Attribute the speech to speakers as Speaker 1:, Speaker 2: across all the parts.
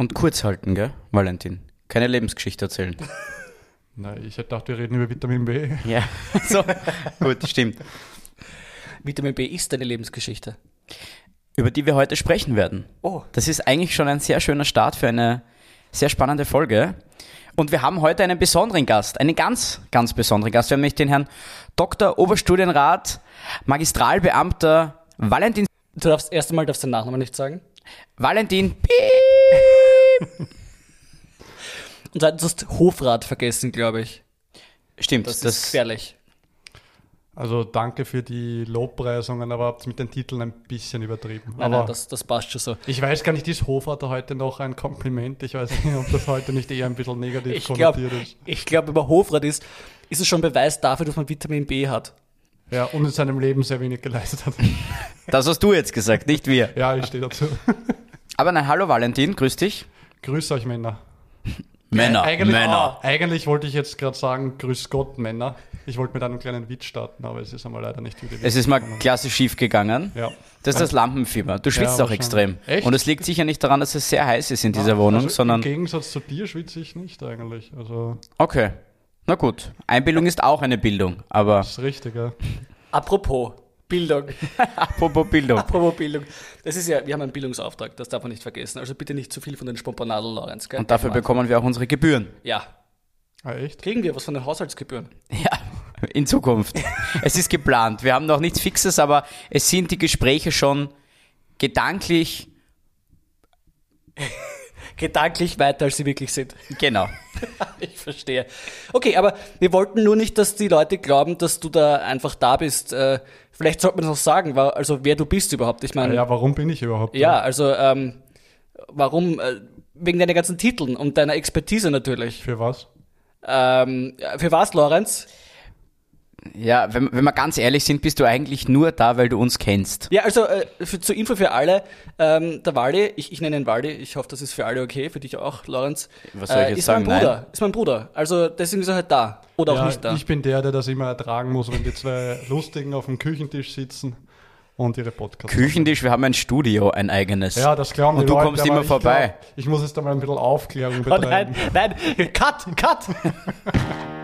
Speaker 1: Und kurz halten, gell, Valentin? Keine Lebensgeschichte erzählen.
Speaker 2: Nein, ich hätte gedacht, wir reden über Vitamin B.
Speaker 1: Ja, so, gut, stimmt.
Speaker 3: Vitamin B ist deine Lebensgeschichte.
Speaker 1: Über die wir heute sprechen werden.
Speaker 3: Oh.
Speaker 1: Das ist eigentlich schon ein sehr schöner Start für eine sehr spannende Folge. Und wir haben heute einen besonderen Gast, einen ganz, ganz besonderen Gast. Wir haben nämlich den Herrn Dr. Oberstudienrat, Magistralbeamter Valentin,
Speaker 3: Du darfst erst einmal darfst den Nachnamen nicht sagen.
Speaker 1: Valentin Piep.
Speaker 3: Und zweitens hast Hofrat vergessen, glaube ich.
Speaker 1: Stimmt,
Speaker 3: Das,
Speaker 1: das,
Speaker 3: ist gefährlich.
Speaker 2: Also danke für die Lobpreisungen, aber habt mit den Titeln ein bisschen übertrieben.
Speaker 3: Nein,
Speaker 2: aber
Speaker 3: nein, das, das passt schon so.
Speaker 2: ich weiß gar nicht, ist Hofvater heute noch ein Kompliment? Ich weiß nicht, ob das heute nicht eher ein bisschen negativ
Speaker 3: Ich glaube,
Speaker 2: konnotiert ist.
Speaker 3: ich glaub, über Hofrat ist, ist es schon Beweis dafür, dass man Vitamin B hat.
Speaker 2: Ja, und in seinem Leben sehr wenig geleistet hat.
Speaker 1: das hast du jetzt gesagt, nicht wir.
Speaker 2: ja, ich stehe dazu.
Speaker 1: Aber nein, hallo Valentin, grüß dich.
Speaker 2: Grüß euch, Männer.
Speaker 1: Männer,
Speaker 2: Eigentlich,
Speaker 1: Männer.
Speaker 2: Ah, eigentlich wollte ich jetzt gerade sagen, grüß Gott, Männer. Ich wollte mit einem kleinen Witz starten, aber es ist einmal leider nicht gut.
Speaker 1: Es ist mal klassisch schief gegangen.
Speaker 2: Ja.
Speaker 1: Das ist das Lampenfieber. Du schwitzt
Speaker 2: Ja,
Speaker 1: auch extrem.
Speaker 2: Echt?
Speaker 1: Und es liegt sicher nicht daran, dass es sehr heiß ist in dieser Wohnung,
Speaker 2: also
Speaker 1: sondern.
Speaker 2: Im Gegensatz zu dir schwitze ich nicht eigentlich. Also,
Speaker 1: Okay. Na gut. Einbildung ist auch eine Bildung. Aber
Speaker 2: das ist richtig, ja.
Speaker 3: Apropos Bildung.
Speaker 1: apropos Bildung.
Speaker 3: Apropos Bildung. Das ist ja, wir haben einen Bildungsauftrag, das darf man nicht vergessen. Also bitte nicht zu viel von den Spompanadeln, Lorenz. Gell?
Speaker 1: Und dafür bekommen wir auch unsere Gebühren.
Speaker 3: Ja.
Speaker 2: Ah, echt?
Speaker 3: Kriegen wir was von den Haushaltsgebühren?
Speaker 1: Ja, in Zukunft. es ist geplant. Wir haben noch nichts Fixes, aber es sind die Gespräche schon gedanklich.
Speaker 3: Gedanklich weiter, als sie wirklich sind.
Speaker 1: Genau.
Speaker 3: Ich verstehe. Okay, aber wir wollten nur nicht, dass die Leute glauben, dass du da einfach da bist. Äh, vielleicht sollte man das auch sagen, also wer du bist überhaupt. Ich meine,
Speaker 2: ja, warum bin ich überhaupt?
Speaker 3: ja, also ähm, warum? Äh, wegen deiner ganzen Titeln und deiner Expertise natürlich.
Speaker 2: Für was?
Speaker 3: Ähm, für was, Lorenz?
Speaker 1: Ja, wenn, wenn wir ganz ehrlich sind, bist du eigentlich nur da, weil du uns kennst.
Speaker 3: Ja, also äh, für, zur Info für alle, ähm, der Wally, ich, ich nenne ihn Wally, ich hoffe, das ist für alle okay, für dich auch, Lorenz.
Speaker 1: Was soll ich jetzt
Speaker 3: ist
Speaker 1: sagen?
Speaker 3: mein Bruder, ist mein Bruder. Also deswegen ist er halt da. Oder auch
Speaker 2: ja,
Speaker 3: nicht da.
Speaker 2: Ich bin der, der das immer ertragen muss, wenn die zwei Lustigen auf dem Küchentisch sitzen und ihre Podcasts.
Speaker 1: Küchentisch, wir haben ein Studio, ein eigenes.
Speaker 2: Ja, das glauben
Speaker 1: Und
Speaker 2: die
Speaker 1: du
Speaker 2: Leute,
Speaker 1: kommst immer
Speaker 2: ich
Speaker 1: vorbei.
Speaker 2: Glaub, ich muss jetzt da mal ein bisschen Aufklärung
Speaker 3: Oh nein,
Speaker 2: betreiben.
Speaker 3: nein, cut, cut!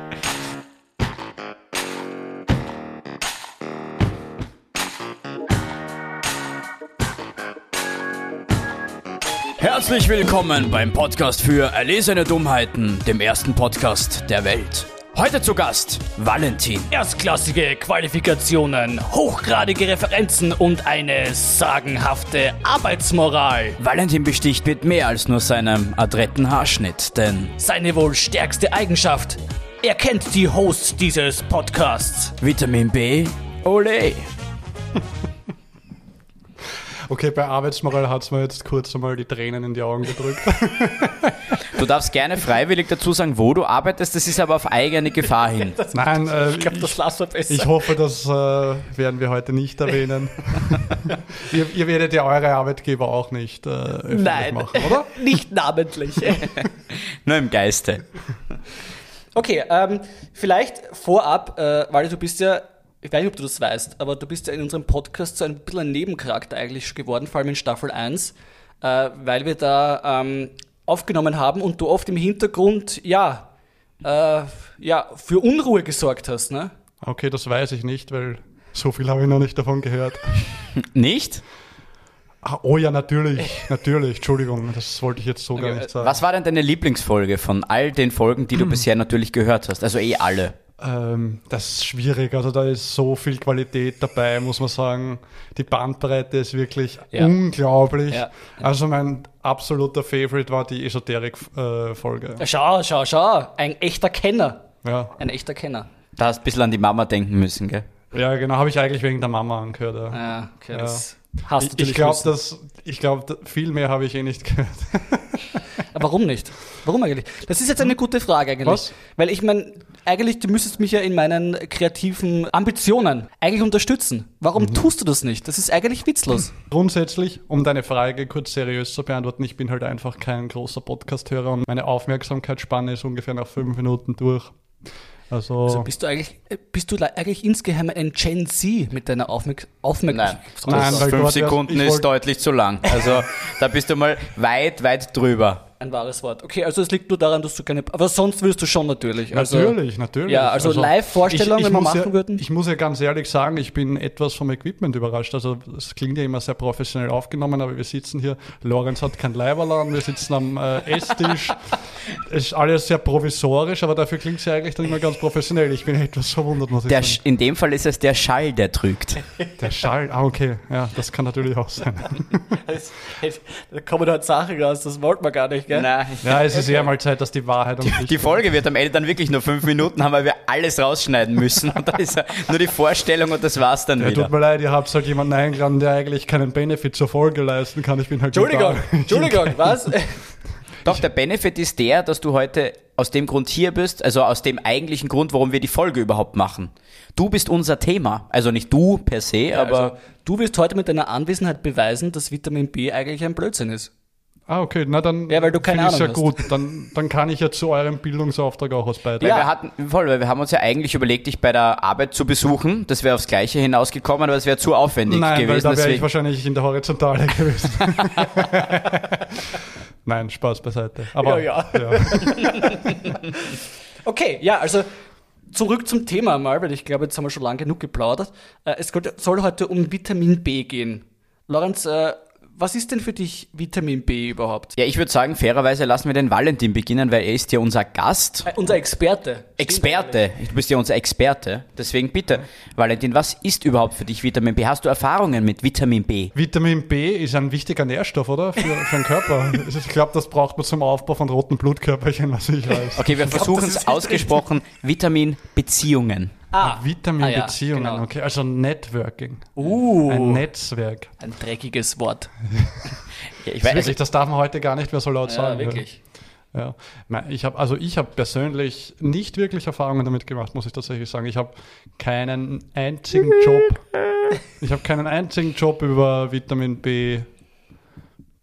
Speaker 1: Herzlich willkommen beim Podcast für erlesene Dummheiten, dem ersten Podcast der Welt. Heute zu Gast Valentin.
Speaker 3: Erstklassige Qualifikationen, hochgradige Referenzen und eine sagenhafte Arbeitsmoral.
Speaker 1: Valentin besticht mit mehr als nur seinem adretten Haarschnitt, denn
Speaker 3: Seine wohl stärkste Eigenschaft. Er kennt die Hosts dieses Podcasts.
Speaker 1: Vitamin B, ole.
Speaker 2: Okay, bei Arbeitsmoral hat es mir jetzt kurz einmal die Tränen in die Augen gedrückt.
Speaker 1: Du darfst gerne freiwillig dazu sagen, wo du arbeitest, das ist aber auf eigene Gefahr hin.
Speaker 2: Nein, äh,
Speaker 3: Ich glaube, das lassen wir besser.
Speaker 2: ich hoffe, das äh, werden wir heute nicht erwähnen. ihr, ihr werdet ja eure Arbeitgeber auch nicht äh, öffentlich
Speaker 3: Nein,
Speaker 2: machen, oder?
Speaker 3: nicht namentlich.
Speaker 1: Nur im Geiste.
Speaker 3: Okay, ähm, vielleicht vorab, äh, weil du bist ja, ich weiß nicht, ob du das weißt, aber du bist ja in unserem Podcast so ein bisschen ein Nebencharakter eigentlich geworden, vor allem in Staffel 1, äh, weil wir da ähm, aufgenommen haben und du oft im Hintergrund, ja, äh, ja, für Unruhe gesorgt hast, ne?
Speaker 2: Okay, das weiß ich nicht, weil so viel habe ich noch nicht davon gehört.
Speaker 1: Nicht?
Speaker 2: Ah, oh ja, natürlich, natürlich. Entschuldigung, das wollte ich jetzt so gar nicht sagen.
Speaker 1: Was war denn deine Lieblingsfolge von all den Folgen, die du bisher natürlich gehört hast? Also eh alle.
Speaker 2: Ähm, das ist schwierig. Also da ist so viel Qualität dabei, muss man sagen. Die Bandbreite ist wirklich
Speaker 3: Ja.
Speaker 2: unglaublich.
Speaker 3: Ja.
Speaker 2: Also mein absoluter Favorite war die Esoterik-Folge.
Speaker 3: Schau, schau, schau, ein echter Kenner.
Speaker 2: ja.
Speaker 3: Ein echter Kenner.
Speaker 1: Da hast du ein bisschen an die Mama denken müssen, gell?
Speaker 2: ja, genau, habe ich eigentlich wegen der Mama angehört. Ja.
Speaker 3: Ja, okay,
Speaker 2: Ja.
Speaker 3: das hast du
Speaker 2: Ich,
Speaker 3: natürlich
Speaker 2: ich glaube, dass ich glaube, viel mehr habe ich eh nicht gehört.
Speaker 3: Aber Warum nicht? Warum eigentlich? Das ist jetzt eine gute Frage eigentlich.
Speaker 2: Was?
Speaker 3: Weil ich meine, eigentlich, du müsstest mich ja in meinen kreativen Ambitionen eigentlich unterstützen. Warum
Speaker 2: Mhm.
Speaker 3: tust du das nicht? Das ist eigentlich witzlos.
Speaker 2: Grundsätzlich, um deine Frage kurz seriös zu beantworten, ich bin halt einfach kein großer Podcast-Hörer und meine Aufmerksamkeitsspanne ist ungefähr nach fünf Minuten durch. Also,
Speaker 3: Also bist du eigentlich, äh, bist du eigentlich insgeheim ein Gen Z mit deiner Aufmerk Aufmerksamkeit?
Speaker 2: Nein, weil
Speaker 1: fünf Sekunden ist deutlich zu lang. Also da bist du mal weit, weit drüber.
Speaker 3: Ein wahres Wort. Okay, also es liegt nur daran, dass du keine. Aber sonst willst du schon natürlich. Also,
Speaker 2: Natürlich, natürlich.
Speaker 3: Ja, also, Live-Vorstellung,
Speaker 2: ich- ich
Speaker 3: wenn wir
Speaker 2: muss
Speaker 3: machen
Speaker 2: ja,
Speaker 3: würden.
Speaker 2: Ich muss ja ganz ehrlich sagen, ich bin etwas vom Equipment überrascht. Also es klingt ja immer sehr professionell aufgenommen, aber wir sitzen hier, Lorenz hat kein Leiberl an, wir sitzen am äh, Esstisch. es ist alles sehr provisorisch, aber dafür klingt es ja eigentlich dann immer ganz professionell. Ich bin etwas verwundert, muss ich
Speaker 1: Der,
Speaker 2: sagen.
Speaker 1: In dem Fall ist es der Schall, der trügt.
Speaker 2: Der Schall, ah okay, ja, das kann natürlich auch sein.
Speaker 3: Da kommen halt Sachen raus, das wollten wir gar nicht, gell?
Speaker 1: Nein.
Speaker 2: Ja, es ist eher mal Zeit, dass die Wahrheit am Licht
Speaker 1: Die Folge wird am Ende dann wirklich nur fünf Minuten haben, weil wir alles rausschneiden müssen. Und dann ist ja nur die Vorstellung und das war's dann
Speaker 2: Ja,
Speaker 1: wieder.
Speaker 2: tut mir leid, ihr habt halt jemanden eingeladen, der eigentlich keinen Benefit zur Folge leisten kann. Ich bin halt
Speaker 3: Entschuldigung, Entschuldigung, was?
Speaker 1: Doch, der Benefit ist der, dass du heute aus dem Grund hier bist, also aus dem eigentlichen Grund, warum wir die Folge überhaupt machen. Du bist unser Thema. Also nicht du per se, aber
Speaker 3: also, du willst heute mit deiner Anwesenheit beweisen, dass Vitamin B eigentlich ein Blödsinn ist.
Speaker 2: Ah, okay, na dann
Speaker 3: Ja, weil du keine
Speaker 2: ich's ja
Speaker 3: Ahnung
Speaker 2: gut. Dann, dann kann ich ja zu eurem Bildungsauftrag auch was beitragen.
Speaker 1: Weil
Speaker 3: Ja.
Speaker 1: wir hatten, voll, weil wir haben uns ja eigentlich überlegt, dich bei der Arbeit zu besuchen. Das wäre aufs Gleiche hinausgekommen, aber es wäre zu aufwendig
Speaker 2: Nein, weil
Speaker 1: gewesen.
Speaker 2: da wäre ich
Speaker 1: deswegen-
Speaker 2: wahrscheinlich in der Horizontale gewesen. Nein, Spaß beiseite. Aber
Speaker 3: Ja, Okay, ja, also zurück zum Thema mal, weil ich glaube, jetzt haben wir schon lange genug geplaudert. Äh, Es soll- soll heute um Vitamin B gehen. Lorenz, äh, was ist denn für dich Vitamin B überhaupt?
Speaker 1: ja, ich würde sagen, fairerweise lassen wir den Valentin beginnen, weil er ist ja unser Gast.
Speaker 3: Äh, Unser Experte.
Speaker 1: Experte. Du bist ja unser Experte. Deswegen bitte, Valentin, was ist überhaupt für dich Vitamin B? Hast du Erfahrungen mit Vitamin B?
Speaker 2: Vitamin B ist ein wichtiger Nährstoff, oder? Für, für den Körper. Also Ich glaube, das braucht man zum Aufbau von roten Blutkörperchen, was ich weiß.
Speaker 1: Okay, wir versuchen es ausgesprochen. Vitamin Beziehungen.
Speaker 3: Ah,
Speaker 2: Vitaminbeziehungen,
Speaker 3: ah ja, genau.
Speaker 2: okay, also Networking.
Speaker 3: Uh,
Speaker 2: Ein
Speaker 3: ein,
Speaker 2: Netzwerk.
Speaker 3: dreckiges Wort.
Speaker 1: Ja, ich weiß, also,
Speaker 2: Wirklich, das darf man heute gar nicht mehr so laut
Speaker 3: Ja,
Speaker 2: sagen.
Speaker 3: wirklich.
Speaker 2: Ja, ich habe also ich habe persönlich nicht wirklich Erfahrungen damit gemacht, muss ich tatsächlich sagen. Ich habe keinen einzigen Job, ich habe keinen einzigen Job über Vitamin B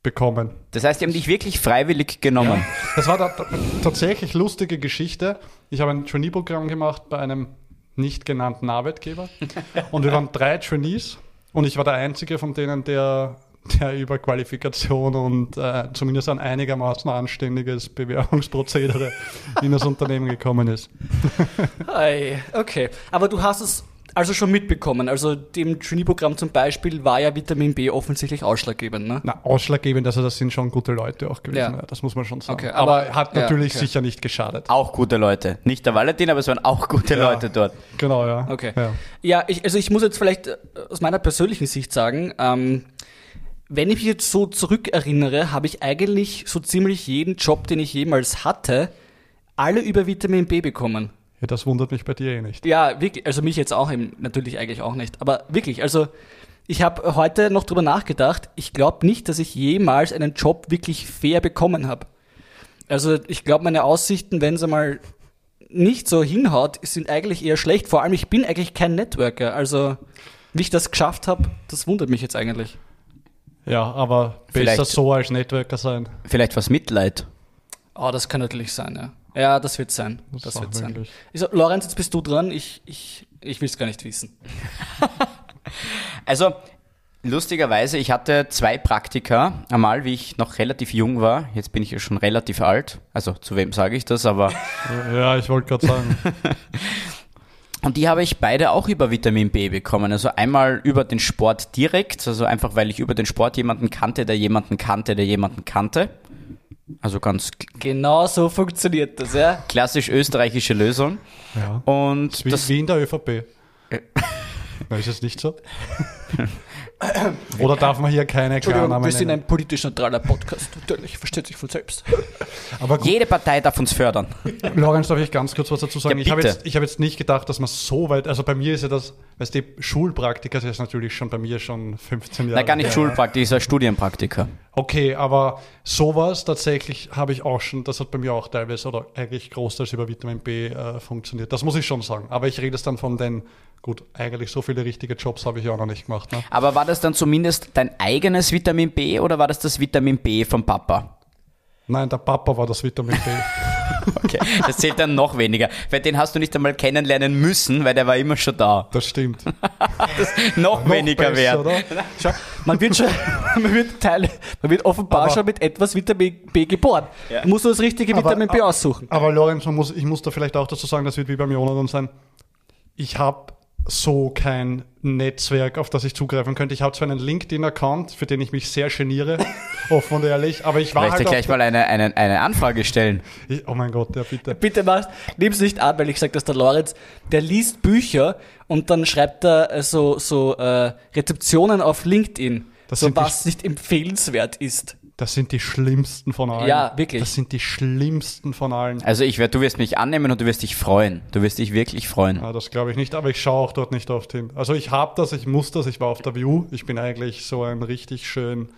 Speaker 2: bekommen.
Speaker 1: das heißt, die haben dich wirklich freiwillig genommen.
Speaker 2: Das war da, da, tatsächlich lustige Geschichte. Ich habe ein Trainee-Programm gemacht bei einem nicht genannten Arbeitgeber und wir waren drei Trainees und ich war der einzige von denen, der der über Qualifikation und äh, zumindest ein einigermaßen anständiges Bewerbungsprozedere in das Unternehmen gekommen ist.
Speaker 3: Ei, okay. Aber du hast es also schon mitbekommen. Also dem Trainee-Programm zum Beispiel war ja Vitamin B offensichtlich ausschlaggebend, ne?
Speaker 2: Na, ausschlaggebend, also das sind schon gute Leute auch gewesen,
Speaker 3: Ja.
Speaker 2: ja. das muss man schon sagen.
Speaker 3: Okay,
Speaker 2: aber,
Speaker 3: aber-
Speaker 2: hat
Speaker 3: ja,
Speaker 2: natürlich
Speaker 3: okay.
Speaker 2: sicher nicht geschadet.
Speaker 1: Auch gute Leute. Nicht der Valentin, aber es waren auch gute
Speaker 2: Ja.
Speaker 1: Leute dort.
Speaker 2: Genau, ja.
Speaker 3: Okay.
Speaker 2: Ja.
Speaker 3: Ja, ich, also ich muss jetzt vielleicht äh, aus meiner persönlichen Sicht sagen, ähm, wenn ich mich jetzt so zurückerinnere, habe ich eigentlich so ziemlich jeden Job, den ich jemals hatte, alle über Vitamin B bekommen.
Speaker 2: Ja, das wundert mich bei dir eh nicht.
Speaker 3: Ja, wirklich, also mich jetzt auch eben, natürlich eigentlich auch nicht, aber wirklich, also ich habe heute noch drüber nachgedacht, ich glaube nicht, dass ich jemals einen Job wirklich fair bekommen habe. Also ich glaube, meine Aussichten, wenn es einmal nicht so hinhaut, sind eigentlich eher schlecht. Vor allem, ich bin eigentlich kein Networker. Also, wie ich das geschafft habe, das wundert mich jetzt eigentlich.
Speaker 2: Ja, aber
Speaker 1: Vielleicht-
Speaker 2: besser so als Networker sein.
Speaker 1: Vielleicht was Mitleid.
Speaker 3: Oh, das kann natürlich sein, ja. Ja, das wird sein. Das,
Speaker 2: auch
Speaker 3: wird sein. so, Lorenz, jetzt bist du dran. Ich, ich, ich will es gar nicht wissen.
Speaker 1: Also, lustigerweise, ich hatte zwei Praktika. Einmal, wie ich noch relativ jung war. Jetzt bin ich ja schon relativ alt. Also, zu wem sage ich das? Aber.
Speaker 2: Ja, ich wollte gerade sagen.
Speaker 1: Und die habe ich beide auch über Vitamin B bekommen. Also einmal über den Sport direkt, also einfach weil ich über den Sport jemanden kannte, der jemanden kannte, der jemanden kannte. Also ganz
Speaker 3: Genau so funktioniert das, ja.
Speaker 1: klassisch österreichische Lösung.
Speaker 2: Ja.
Speaker 1: Und
Speaker 2: Wie,
Speaker 1: das,
Speaker 2: wie in der ÖVP. Ist es nicht so? Oder darf man hier keine Klarnamen
Speaker 3: wir sind ein politisch neutraler Podcast. Natürlich, versteht sich von selbst.
Speaker 2: Aber gut,
Speaker 1: jede Partei darf uns fördern.
Speaker 2: Lorenz, darf ich ganz kurz was dazu sagen?
Speaker 1: Ja,
Speaker 2: ich habe jetzt, ich hab jetzt nicht gedacht, dass man so weit, also bei mir ist ja das, weißt du, Schulpraktiker ist natürlich schon bei mir schon 15 Jahre.
Speaker 1: Na, gar nicht
Speaker 2: her.
Speaker 1: Schulpraktiker, ist ein Studienpraktiker.
Speaker 2: Okay, aber sowas tatsächlich habe ich auch schon, das hat bei mir auch teilweise oder eigentlich großteils über Vitamin B äh, funktioniert. Das muss ich schon sagen. Aber ich rede es dann von den, gut, eigentlich so viele richtige Jobs habe ich auch noch nicht gemacht. Ne?
Speaker 1: Aber war das dann zumindest dein eigenes Vitamin B oder war das das Vitamin B vom Papa?
Speaker 2: Nein, der Papa war das Vitamin B.
Speaker 1: Okay, das zählt dann noch weniger. Weil den hast du nicht einmal kennenlernen müssen, weil der war immer schon da.
Speaker 2: Das stimmt.
Speaker 1: Das noch,
Speaker 2: Noch
Speaker 1: weniger
Speaker 2: besser,
Speaker 1: wert.
Speaker 3: Schau, man wird schon, man wird Teile, man wird offenbar
Speaker 2: Aber-
Speaker 3: schon mit etwas Vitamin B geboren.
Speaker 1: Ja.
Speaker 3: Du musst nur das richtige
Speaker 2: Aber-
Speaker 3: Vitamin B aussuchen.
Speaker 2: Aber Lorenz, muss, ich muss da vielleicht auch dazu sagen, das wird wie beim Jonathan sein. Ich habe so kein Netzwerk, auf das ich zugreifen könnte. Ich habe zwar einen LinkedIn-Account, für den ich mich sehr geniere, offen und ehrlich, aber ich war
Speaker 1: Vielleicht
Speaker 2: halt
Speaker 1: gleich mal eine, eine, eine Anfrage stellen.
Speaker 2: ich, Oh mein Gott, ja bitte.
Speaker 3: Bitte machst, nimm's nicht an, weil ich sage, dass der Lorenz, der liest Bücher und dann schreibt er äh, so, so äh, Rezeptionen auf LinkedIn,
Speaker 2: Das
Speaker 3: so was nicht empfehlenswert ist.
Speaker 2: Das sind die schlimmsten von allen.
Speaker 3: Ja, wirklich.
Speaker 2: Das sind die schlimmsten von allen.
Speaker 1: Also ich werd, du wirst mich annehmen und du wirst dich freuen. Du wirst dich wirklich freuen.
Speaker 2: Ja, das glaube ich nicht, aber ich schaue auch dort nicht oft hin. Also ich habe das, ich muss das, ich war auf der View. Ich bin eigentlich so ein richtig schön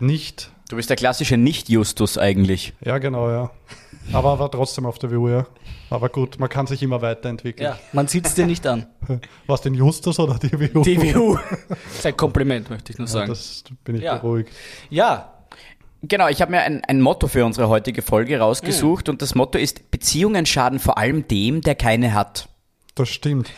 Speaker 2: nicht.
Speaker 1: Du bist der klassische Nicht-Justus eigentlich.
Speaker 2: Ja, genau, ja. Aber war trotzdem auf der View, ja. Aber gut, man kann sich immer weiterentwickeln.
Speaker 3: Ja, man sieht's dir nicht an.
Speaker 2: Was den Justus oder die View?
Speaker 3: Die View. Das ist ein Kompliment, möchte ich nur
Speaker 2: Ja,
Speaker 3: sagen.
Speaker 2: das bin ich
Speaker 3: Ja.
Speaker 2: beruhigt.
Speaker 3: Ja,
Speaker 1: Genau, ich habe mir ein, ein Motto für unsere heutige Folge rausgesucht und das Motto ist, Beziehungen schaden vor allem dem, der keine hat.
Speaker 2: Das stimmt.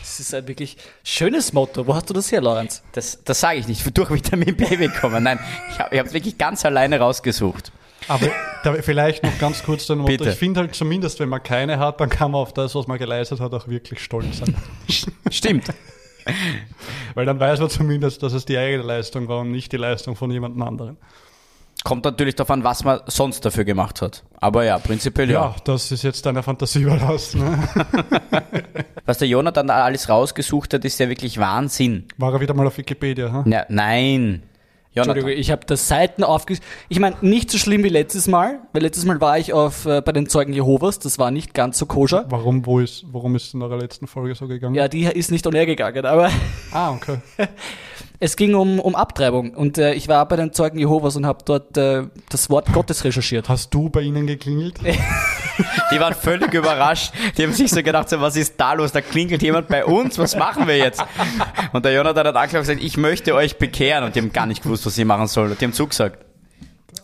Speaker 3: das ist ein wirklich schönes Motto. Wo hast du das her, Lorenz?
Speaker 1: Das, das sage ich nicht, durch Vitamin B bekommen. Nein, ich habe es wirklich ganz alleine rausgesucht.
Speaker 2: Aber da, vielleicht noch ganz kurz dein Motto.
Speaker 1: Bitte.
Speaker 2: Ich finde halt zumindest, wenn man keine hat, dann kann man auf das, was man geleistet hat, auch wirklich stolz sein.
Speaker 1: Stimmt.
Speaker 2: Weil dann weiß man zumindest, dass es die eigene Leistung war und nicht die Leistung von jemand anderen.
Speaker 1: Kommt natürlich an, was man sonst dafür gemacht hat. Aber ja, prinzipiell ja.
Speaker 2: Ja, das ist jetzt deiner Fantasie überlassen. Ne?
Speaker 1: Was der Jonathan da alles rausgesucht hat, ist ja wirklich Wahnsinn.
Speaker 2: War er wieder mal auf Wikipedia? Hm?
Speaker 1: Ja, nein. Jonathan.
Speaker 3: Entschuldigung, ich habe da Seiten aufges... Ich meine, nicht so schlimm wie letztes Mal, weil letztes Mal war ich auf, äh, bei den Zeugen Jehovas, das war nicht ganz so koscher.
Speaker 2: Warum, wo ist, warum ist es in eurer letzten Folge so gegangen?
Speaker 3: Ja, die ist nicht umhergegangen, aber
Speaker 2: Ah, okay.
Speaker 3: es ging um, um Abtreibung und äh, ich war bei den Zeugen Jehovas und habe dort äh, das Wort Gottes recherchiert.
Speaker 2: Hast du bei ihnen geklingelt?
Speaker 1: Die waren völlig überrascht. Die haben sich so gedacht, so, was ist da los? Da klingelt jemand bei uns, was machen wir jetzt? Und der Jonathan hat angeklagt und gesagt, ich möchte euch bekehren. Und die haben gar nicht gewusst, was sie machen sollen. Die haben zugesagt.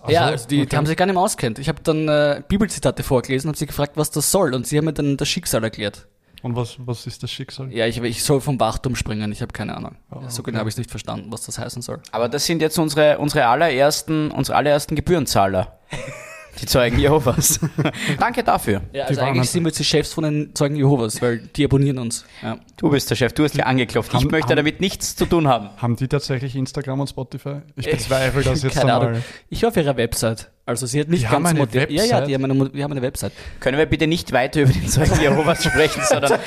Speaker 3: ja,
Speaker 2: so,
Speaker 3: also die, die
Speaker 2: okay.
Speaker 3: haben sich gar nicht mehr auskennt. Ich habe dann äh, Bibelzitate vorgelesen und sie gefragt, was das soll und sie haben mir dann das Schicksal erklärt.
Speaker 2: Und was, was ist das Schicksal?
Speaker 3: Ja, ich, ich soll vom Wachturm springen, ich habe keine Ahnung. so
Speaker 2: okay.
Speaker 3: genau habe ich nicht verstanden, was das heißen soll.
Speaker 1: Aber das sind jetzt unsere, unsere allerersten, unsere allerersten Gebührenzahler. Die Zeugen Jehovas. Danke dafür.
Speaker 3: Ja, also eigentlich
Speaker 2: halt-
Speaker 3: sind wir jetzt die Chefs von den Zeugen Jehovas, weil die abonnieren uns. Ja.
Speaker 1: Du bist der Chef, du hast ja angeklopft. Ich
Speaker 2: Haben-
Speaker 1: möchte
Speaker 2: haben-
Speaker 1: damit nichts zu tun haben.
Speaker 2: Haben die tatsächlich Instagram und Spotify? Ich bezweifle das jetzt
Speaker 3: Keine
Speaker 2: einmal.
Speaker 3: Ahnung. Ich war auf ihrer Website. Also sie hat nicht
Speaker 2: Die
Speaker 3: ganz
Speaker 2: haben eine
Speaker 3: moder- Ja, ja,
Speaker 2: Website?
Speaker 3: die haben eine, wir haben eine Website.
Speaker 1: Können wir bitte nicht weiter über den Zeugen Jehovas sprechen, sondern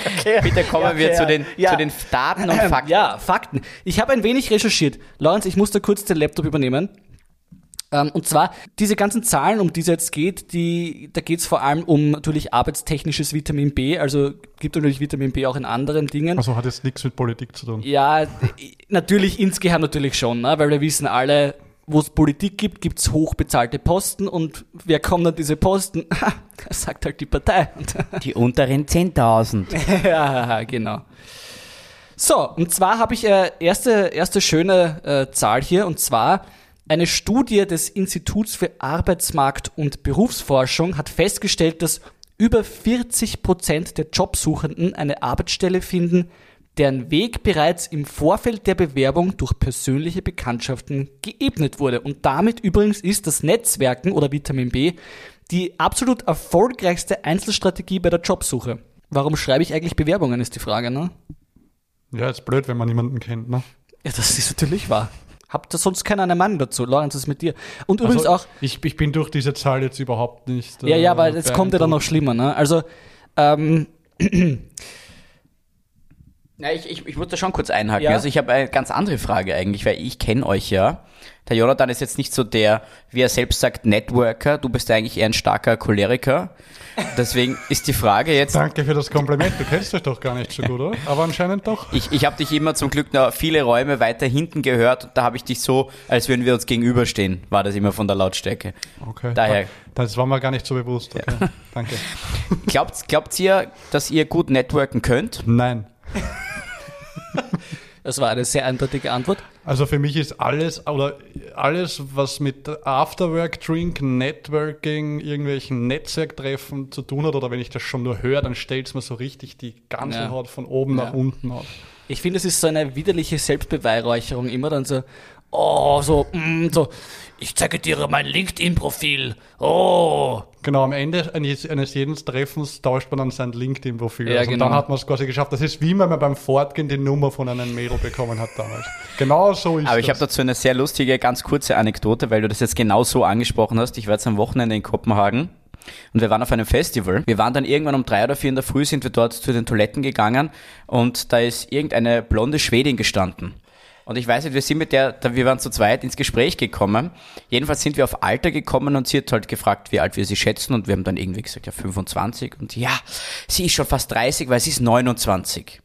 Speaker 1: bitte kommen
Speaker 3: Ja,
Speaker 1: wir
Speaker 3: okay,
Speaker 1: zu, den,
Speaker 3: ja.
Speaker 1: zu den Daten und Fakten.
Speaker 3: Ja, Fakten. Ich habe ein wenig recherchiert. Lorenz, ich muss da kurz den Laptop übernehmen. Ähm, und zwar, diese ganzen Zahlen, um die es jetzt geht, die, da geht es vor allem um natürlich arbeitstechnisches Vitamin B. Also gibt natürlich Vitamin B auch in anderen Dingen.
Speaker 2: Also hat jetzt nichts mit Politik zu tun.
Speaker 3: Ja, natürlich insgeheim natürlich schon, ne? weil wir wissen alle, wo es Politik gibt, gibt es hochbezahlte Posten und wer kommt an diese Posten? Ha, sagt halt die Partei.
Speaker 1: Die unteren 10.000.
Speaker 3: ja, genau. So, und zwar habe ich äh, erste, erste schöne äh, Zahl hier, und zwar eine Studie des Instituts für Arbeitsmarkt und Berufsforschung hat festgestellt, dass über 40 Prozent der Jobsuchenden eine Arbeitsstelle finden, deren Weg bereits im Vorfeld der Bewerbung durch persönliche Bekanntschaften geebnet wurde. Und damit übrigens ist das Netzwerken oder Vitamin B die absolut erfolgreichste Einzelstrategie bei der Jobsuche. Warum schreibe ich eigentlich Bewerbungen, ist die Frage, ne?
Speaker 2: Ja, ist blöd, wenn man niemanden kennt, ne?
Speaker 3: Ja, das ist natürlich wahr. Habt ihr sonst keiner einen Mann dazu? Lorenz, was ist mit dir? Und übrigens
Speaker 2: Also,
Speaker 3: auch,
Speaker 2: Ich, ich bin durch diese Zahl jetzt überhaupt nicht.
Speaker 3: ja, ja,
Speaker 2: äh,
Speaker 3: weil jetzt kommt ja dann noch schlimmer, ne? Also, ähm,
Speaker 1: Ja, ich, ich, ich muss da schon kurz einhaken.
Speaker 3: Ja.
Speaker 1: Also ich habe eine ganz andere Frage eigentlich, weil ich kenne euch ja. Der Jonathan ist jetzt nicht so der, wie er selbst sagt, Networker. Du bist eigentlich eher ein starker Choleriker. Deswegen ist die Frage jetzt,
Speaker 2: Danke für das Kompliment. Du kennst dich doch gar nicht so gut, oder? Aber anscheinend doch.
Speaker 1: ich, ich habe dich immer zum Glück noch viele Räume weiter hinten gehört und da habe ich dich so, als würden wir uns gegenüberstehen, war das immer von der Lautstärke.
Speaker 2: Okay.
Speaker 1: Daher.
Speaker 2: Das war mir gar nicht so bewusst. Okay. Danke.
Speaker 1: Glaubt, glaubt ihr, dass ihr gut networken könnt?
Speaker 2: Nein.
Speaker 3: das war eine sehr eindeutige Antwort.
Speaker 2: Also für mich ist alles, oder alles, was mit Afterwork Drink, Networking, irgendwelchen Netzwerktreffen zu tun hat, oder wenn ich das schon nur höre, dann stellt es mir so richtig die ganze
Speaker 3: Ja.
Speaker 2: Haut von oben
Speaker 3: Ja.
Speaker 2: nach unten auf.
Speaker 3: Ich finde, es ist so eine widerliche Selbstbeweihräucherung. Immer dann so, oh, so, mm, so, ich zeige dir mein LinkedIn-Profil. Oh.
Speaker 2: Genau, am Ende eines, eines jeden Treffens tauscht man dann sein LinkedIn-Profil
Speaker 3: Ja,
Speaker 2: aus. Und
Speaker 3: genau.
Speaker 2: dann hat man es quasi geschafft. Das ist wie wenn man beim Fortgehen die Nummer von einem Mädel bekommen hat damals. Genau so ist
Speaker 1: Aber ich habe dazu eine sehr lustige, ganz kurze Anekdote, weil du das jetzt genau so angesprochen hast. Ich war jetzt am Wochenende in Kopenhagen und wir waren auf einem Festival. Wir waren dann irgendwann um drei oder vier in der Früh, sind wir dort zu den Toiletten gegangen und da ist irgendeine blonde Schwedin gestanden. Und ich weiß nicht, wir sind mit der, wir waren zu zweit ins Gespräch gekommen. Jedenfalls sind wir auf Alter gekommen und sie hat halt gefragt, wie alt wir sie schätzen. Und wir haben dann irgendwie gesagt, ja 25 und ja, sie ist schon fast 30, weil sie ist 29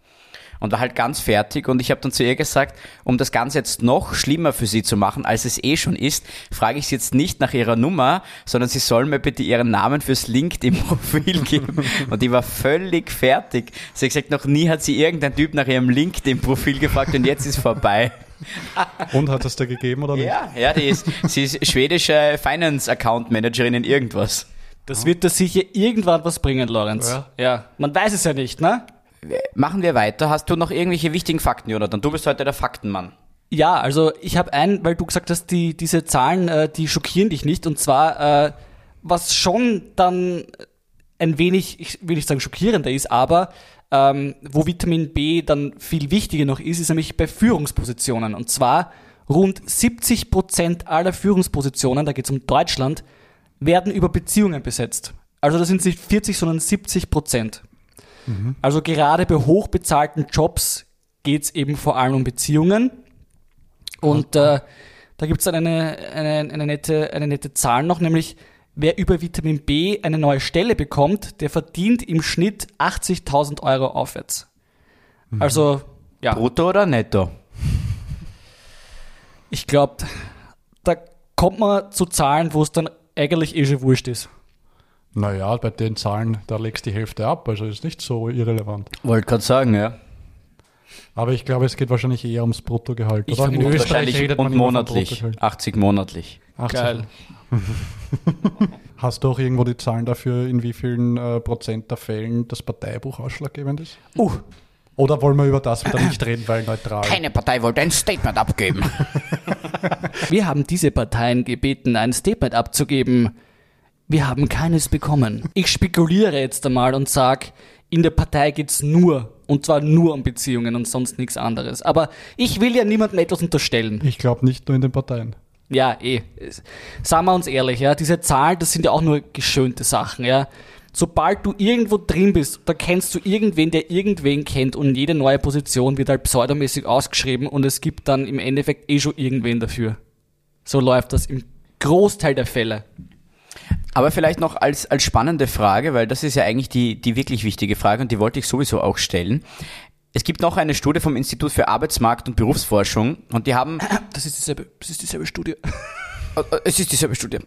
Speaker 1: und war halt ganz fertig und ich habe dann zu ihr gesagt, um das Ganze jetzt noch schlimmer für sie zu machen, als es eh schon ist, frage ich sie jetzt nicht nach ihrer Nummer, sondern sie soll mir bitte ihren Namen fürs LinkedIn-Profil geben. Und die war völlig fertig. Sie hat gesagt, noch nie hat sie irgendein Typ nach ihrem LinkedIn-Profil gefragt und jetzt ist vorbei.
Speaker 2: Und hat es dir gegeben oder nicht?
Speaker 1: Ja, ja, die ist, sie ist schwedische Finance-Account-Managerin in irgendwas.
Speaker 3: Das wird da sicher irgendwann was bringen, Lorenz.
Speaker 2: Ja.
Speaker 3: ja. Man weiß es ja nicht, ne?
Speaker 1: Machen wir weiter. Hast du noch irgendwelche wichtigen Fakten, Jonathan? Du bist heute der Faktenmann.
Speaker 3: Ja, also ich habe einen, weil du gesagt hast, die, diese Zahlen, äh, die schockieren dich nicht. Und zwar, äh, was schon dann ein wenig, ich will nicht sagen schockierender ist, aber ähm, wo Vitamin B dann viel wichtiger noch ist, ist nämlich bei Führungspositionen. Und zwar rund 70 Prozent aller Führungspositionen, da geht es um Deutschland, werden über Beziehungen besetzt. Also das sind nicht 40, sondern 70 Prozent. Also gerade bei hochbezahlten Jobs geht es eben vor allem um Beziehungen. Und äh, da gibt es dann eine, eine, eine, nette, eine nette Zahl noch, nämlich wer über Vitamin B eine neue Stelle bekommt, der verdient im Schnitt 80.000 Euro aufwärts. Also, ja,
Speaker 1: Brutto oder netto?
Speaker 3: ich glaube, da kommt man zu Zahlen, wo es dann eigentlich eh schon wurscht ist.
Speaker 2: Naja, bei den Zahlen, da legst du die Hälfte ab, also ist nicht so irrelevant.
Speaker 1: Wollte gerade sagen, ja.
Speaker 2: Aber ich glaube, es geht wahrscheinlich eher ums Bruttogehalt.
Speaker 3: Ich
Speaker 2: oder? In Österreich redet man
Speaker 1: und
Speaker 2: von
Speaker 1: monatlich.
Speaker 2: Bruttogehalt.
Speaker 1: 80 monatlich.
Speaker 2: 80.
Speaker 3: Geil.
Speaker 2: Hast du auch irgendwo die Zahlen dafür, in wie vielen äh, Prozent der Fällen das Parteibuch ausschlaggebend ist?
Speaker 3: Uh,
Speaker 2: Oder wollen wir über das wieder nicht reden, weil neutral?
Speaker 1: Keine Partei wollte ein Statement abgeben.
Speaker 3: wir haben diese Parteien gebeten, ein Statement abzugeben. Wir haben keines bekommen. Ich spekuliere jetzt einmal und sag, in der Partei geht's nur, und zwar nur um Beziehungen und sonst nichts anderes. Aber ich will ja niemandem etwas unterstellen.
Speaker 2: Ich glaube nicht nur in den Parteien.
Speaker 3: Ja, eh. Sagen wir uns ehrlich, ja, diese Zahlen, das sind ja auch nur geschönte Sachen, ja. Sobald du irgendwo drin bist, da kennst du irgendwen, der irgendwen kennt und jede neue Position wird halt pseudomäßig ausgeschrieben und es gibt dann im Endeffekt eh schon irgendwen dafür. So läuft das im Großteil der Fälle.
Speaker 1: Aber vielleicht noch als, als spannende Frage, weil das ist ja eigentlich die, die wirklich wichtige Frage und die wollte ich sowieso auch stellen. Es gibt noch eine Studie vom Institut für Arbeitsmarkt und Berufsforschung und die haben
Speaker 3: Das ist dieselbe, das ist dieselbe Studie.
Speaker 1: Äh, äh, Es ist dieselbe Studie.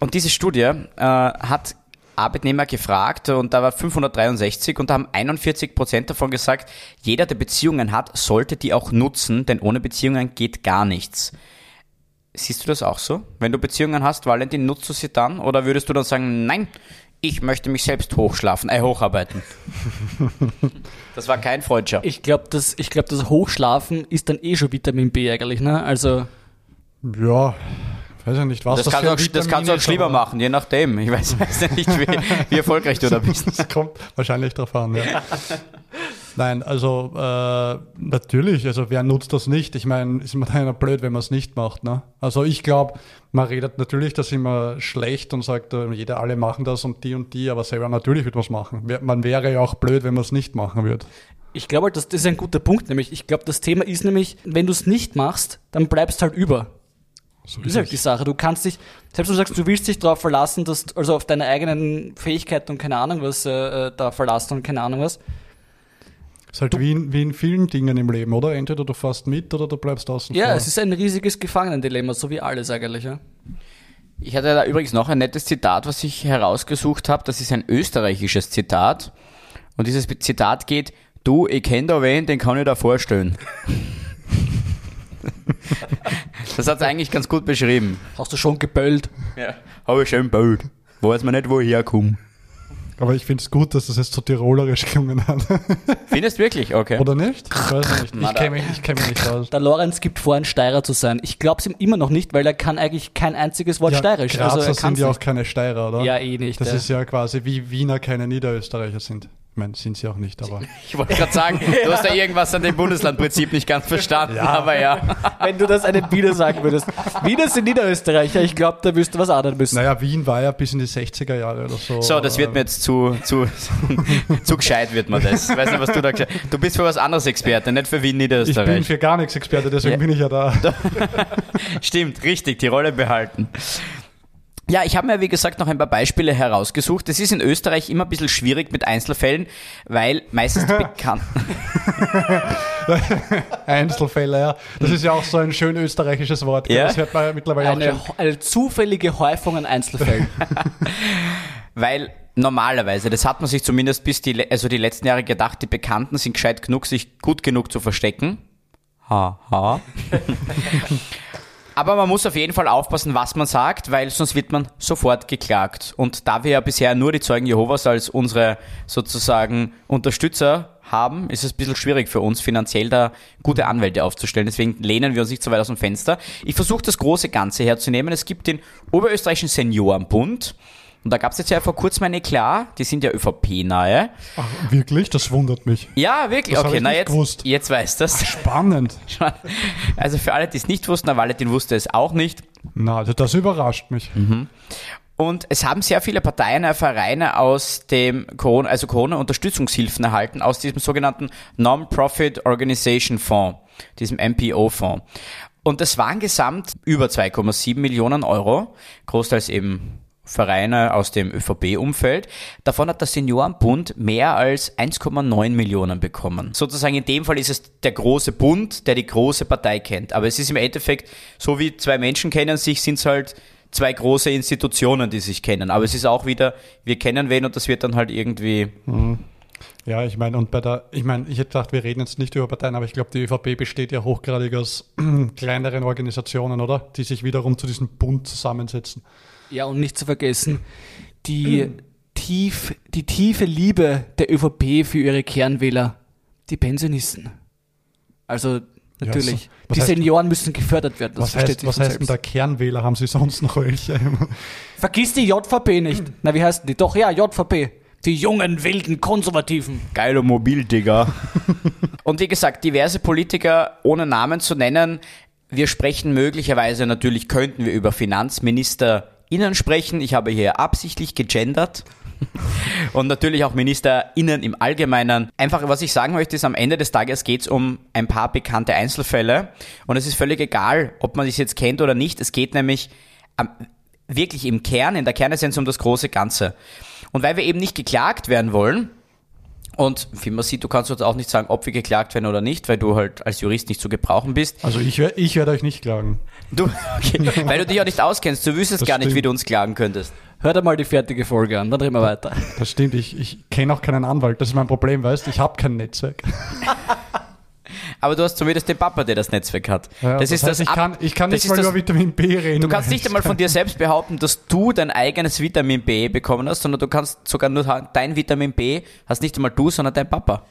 Speaker 1: Und diese Studie äh, hat Arbeitnehmer gefragt und da war 563 und da haben 41 Prozent davon gesagt, jeder, der Beziehungen hat, sollte die auch nutzen, denn ohne Beziehungen geht gar nichts. Siehst du das auch so? Wenn du Beziehungen hast, Valentin, nutzt du sie dann? Oder würdest du dann sagen, nein, ich möchte mich selbst hochschlafen, äh, hocharbeiten? das war kein Freudscher.
Speaker 3: Ich glaube, das, ich glaub, das Hochschlafen ist dann eh schon Vitamin B eigentlich, ne? Also,
Speaker 2: Ja, weiß ja nicht, was
Speaker 1: Das, kannst du
Speaker 2: für
Speaker 1: auch, das kannst du auch schlimmer machen, je nachdem. Ich weiß, weiß ja nicht, wie, wie erfolgreich du da bist.
Speaker 2: Das kommt wahrscheinlich drauf an, ja. Nein, also äh, natürlich, also wer nutzt das nicht? Ich meine, ist man einer blöd, wenn man es nicht macht, ne? Also ich glaube, man redet natürlich das immer schlecht und sagt, äh, jeder, alle machen das und die und die, aber selber natürlich wird man es machen. Man wäre ja auch blöd, wenn man es nicht machen würde.
Speaker 3: Ich glaube halt, das, das ist ein guter Punkt, nämlich, ich glaube, das Thema ist nämlich, wenn du es nicht machst, dann bleibst halt über.
Speaker 2: So
Speaker 3: Das ist halt die Sache. Du kannst dich, selbst wenn du sagst, du willst dich darauf verlassen, dass, du- also auf deine eigenen Fähigkeiten und keine Ahnung was, äh, äh, da verlassen und keine Ahnung was.
Speaker 2: Ist halt wie in, wie in vielen Dingen im Leben, oder? Entweder du fährst mit oder du bleibst außen
Speaker 3: Ja,
Speaker 2: vor.
Speaker 3: es ist ein riesiges Gefangenendilemma, so wie alles eigentlich, ja.
Speaker 1: Ich hatte da übrigens noch ein nettes Zitat, was ich herausgesucht habe. Das ist ein österreichisches Zitat. Und dieses Zitat geht, du, ich kenne da wen, den kann ich da vorstellen. Das hat es eigentlich ganz gut beschrieben.
Speaker 3: Hast du schon geböllt?
Speaker 1: Ja. Habe ich schön gebaut. Weiß man nicht, wo ich herkomme.
Speaker 2: Aber ich finde es gut, dass das jetzt so tirolerisch gelungen hat.
Speaker 1: Findest wirklich? Okay.
Speaker 2: Oder nicht? Ich weiß nicht. Ich kenne mich, ich kenn mich nicht aus.
Speaker 3: Der Lorenz gibt vor, ein Steirer zu sein. Ich glaube es ihm immer noch nicht, weil er kann eigentlich kein einziges Wort steirisch.
Speaker 2: Grazer
Speaker 3: also er
Speaker 2: sind ja auch keine Steirer, oder?
Speaker 3: Ja, eh nicht.
Speaker 2: Das
Speaker 3: ja.
Speaker 2: ist ja quasi wie Wiener keine Niederösterreicher sind. Ich meine, sind sie auch nicht, aber.
Speaker 1: Ich wollte gerade sagen, du hast ja irgendwas an dem Bundeslandprinzip nicht ganz verstanden,
Speaker 2: Ja.
Speaker 1: aber ja.
Speaker 3: Wenn du das einem Wiener sagen würdest. Wiener sind Niederösterreicher, ich glaube, da wirst du was anderen müssen.
Speaker 2: Naja, Wien war ja bis in die 60er Jahre oder so.
Speaker 1: So, das wird mir
Speaker 2: äh,
Speaker 1: jetzt zu, zu, zu gescheit wird mir das. Ich weiß nicht, was du da gescheit. Du bist für was anderes Experte, nicht für Wien,
Speaker 2: Ich bin
Speaker 1: Niederösterreich.
Speaker 2: für gar nichts Experte, deswegen
Speaker 1: Ja.
Speaker 2: bin ich ja da.
Speaker 1: Stimmt, richtig, die Rolle behalten. Ja, ich habe mir, wie gesagt, noch ein paar Beispiele herausgesucht. Es ist in Österreich immer ein bisschen schwierig mit Einzelfällen, weil meistens die Bekannten.
Speaker 2: Einzelfälle, ja. Das ist ja auch so ein schön österreichisches Wort.
Speaker 1: Ja.
Speaker 2: Das hört man ja mittlerweile auch
Speaker 3: Eine,
Speaker 2: schon.
Speaker 3: eine zufällige Häufung an Einzelfällen.
Speaker 1: Weil normalerweise, das hat man sich zumindest bis die, also die letzten Jahre gedacht, die Bekannten sind gescheit genug, sich gut genug zu verstecken. Ha, ha. Aber man muss auf jeden Fall aufpassen, was man sagt, weil sonst wird man sofort geklagt. Und da wir ja bisher nur die Zeugen Jehovas als unsere sozusagen Unterstützer haben, ist es ein bisschen schwierig für uns, finanziell da gute Anwälte aufzustellen. Deswegen lehnen wir uns nicht so weit aus dem Fenster. Ich versuche das große Ganze herzunehmen. Es gibt den Oberösterreichischen Seniorenbund. Und da gab es jetzt ja vor kurzem ein Eklat, die sind ja ÖVP-nahe.
Speaker 2: Ach, wirklich? Das wundert mich.
Speaker 1: Ja, wirklich.
Speaker 2: Das
Speaker 1: okay,
Speaker 2: ich
Speaker 1: na jetzt,
Speaker 2: gewusst.
Speaker 1: jetzt weißt du das.
Speaker 2: Spannend.
Speaker 1: Also für alle, die es nicht wussten, der Valentin wusste es auch nicht.
Speaker 2: Na, also das überrascht mich.
Speaker 1: Und es haben sehr viele Parteien, äh, Vereine aus dem Corona, also Corona-Unterstützungshilfen erhalten, aus diesem sogenannten Non-Profit Organization Fonds, diesem MPO-Fonds. Und das waren gesamt über 2,7 Millionen Euro, großteils eben Vereine aus dem ÖVP-Umfeld. Davon hat der Seniorenbund mehr als 1,9 Millionen bekommen. Sozusagen in dem Fall ist es der große Bund, der die große Partei kennt. Aber es ist im Endeffekt, so wie zwei Menschen kennen sich, sind es halt zwei große Institutionen, die sich kennen. Aber es ist auch wieder, wir kennen wen und das wird dann halt irgendwie.
Speaker 2: Ja, ich meine, und bei der, ich meine, ich hätte gedacht, wir reden jetzt nicht über Parteien, aber ich glaube, die ÖVP besteht ja hochgradig aus kleineren Organisationen, oder? Die sich wiederum zu diesem Bund zusammensetzen.
Speaker 3: Ja, und nicht zu vergessen, die, tief, die tiefe Liebe der ÖVP für ihre Kernwähler, die Pensionisten. Also natürlich,
Speaker 2: so. Was
Speaker 3: die
Speaker 2: heißt-
Speaker 3: Senioren müssen gefördert werden. Das
Speaker 2: Was
Speaker 3: versteht
Speaker 2: heißt,
Speaker 3: sich
Speaker 2: was heißt denn da Kernwähler? Haben Sie sonst noch welche?
Speaker 3: Vergiss die JVP nicht. Na, wie heißt denn die? Doch, ja, JVP. Die jungen, wilden, konservativen.
Speaker 1: Geiler Mobil, Digga. und wie gesagt, diverse Politiker, ohne Namen zu nennen, wir sprechen möglicherweise, natürlich könnten wir über FinanzministerInnen sprechen. Ich habe hier absichtlich gegendert. Und natürlich auch MinisterInnen im Allgemeinen. Einfach, was ich sagen möchte, ist, am Ende des Tages geht es um ein paar bekannte Einzelfälle. Und es ist völlig egal, ob man das jetzt kennt oder nicht. Es geht nämlich am, wirklich im Kern, in der Kernessenz um das große Ganze. Und weil wir eben nicht geklagt werden wollen, und wie man sieht, du kannst uns auch nicht sagen, ob wir geklagt werden oder nicht, weil du halt als Jurist nicht zu gebrauchen bist.
Speaker 2: Also ich, ich werde euch nicht klagen.
Speaker 1: Du, okay, weil du dich auch nicht auskennst, du wüsstest
Speaker 2: Das
Speaker 1: gar nicht,
Speaker 2: stimmt.
Speaker 1: wie du uns klagen könntest.
Speaker 3: Hört einmal die fertige Folge an, dann reden wir weiter.
Speaker 2: Das stimmt, ich, ich kenne auch keinen Anwalt. Das ist mein Problem, weißt du? Ich habe kein Netzwerk.
Speaker 1: Aber du hast zumindest den Papa, der das Netzwerk hat.
Speaker 2: Ja,
Speaker 1: das, ist
Speaker 2: heißt,
Speaker 1: das
Speaker 2: ich,
Speaker 1: Ab-
Speaker 2: kann, ich kann
Speaker 1: das
Speaker 2: nicht mal
Speaker 1: das,
Speaker 2: über Vitamin B reden.
Speaker 1: Du kannst nicht
Speaker 2: ich-
Speaker 1: einmal von dir selbst behaupten, dass du dein eigenes Vitamin B bekommen hast, sondern du kannst sogar nur dein Vitamin B hast nicht einmal du, sondern dein Papa.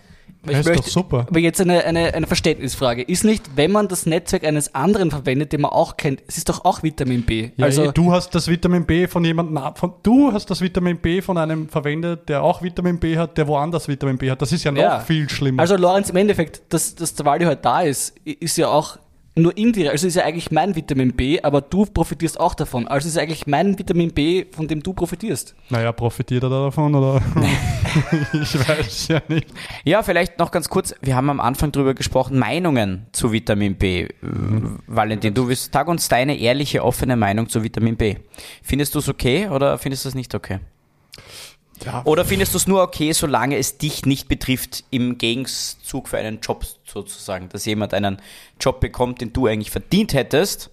Speaker 2: Ja, ist doch super.
Speaker 3: Aber jetzt eine, eine, eine Verständnisfrage. Ist nicht, wenn man das Netzwerk eines anderen verwendet, den man auch kennt, es ist doch auch Vitamin B.
Speaker 2: Ja,
Speaker 3: also,
Speaker 2: eh, du hast das Vitamin B von jemandem, von, du hast das Vitamin B von einem verwendet, der auch Vitamin B hat, der woanders Vitamin B hat. Das ist ja noch
Speaker 3: Ja.
Speaker 2: viel schlimmer.
Speaker 3: also Lorenz, im Endeffekt, dass, dass der Waldi heute da ist, ist ja auch nur indirekt. Also ist ja eigentlich mein Vitamin B, aber du profitierst auch davon. Also ist eigentlich mein Vitamin B, von dem du profitierst.
Speaker 2: naja, profitiert er da davon oder? ich weiß ja nicht.
Speaker 1: Ja, vielleicht noch ganz kurz, wir haben am Anfang drüber gesprochen, Meinungen zu Vitamin B. Äh, Valentin, du wirst, sag uns deine ehrliche, offene Meinung zu Vitamin B. Findest du es okay oder findest du es nicht okay?
Speaker 2: Ja,
Speaker 1: Oder findest du es nur okay, solange es dich nicht betrifft, im Gegenzug für einen Job sozusagen, dass jemand einen Job bekommt, den du eigentlich verdient hättest?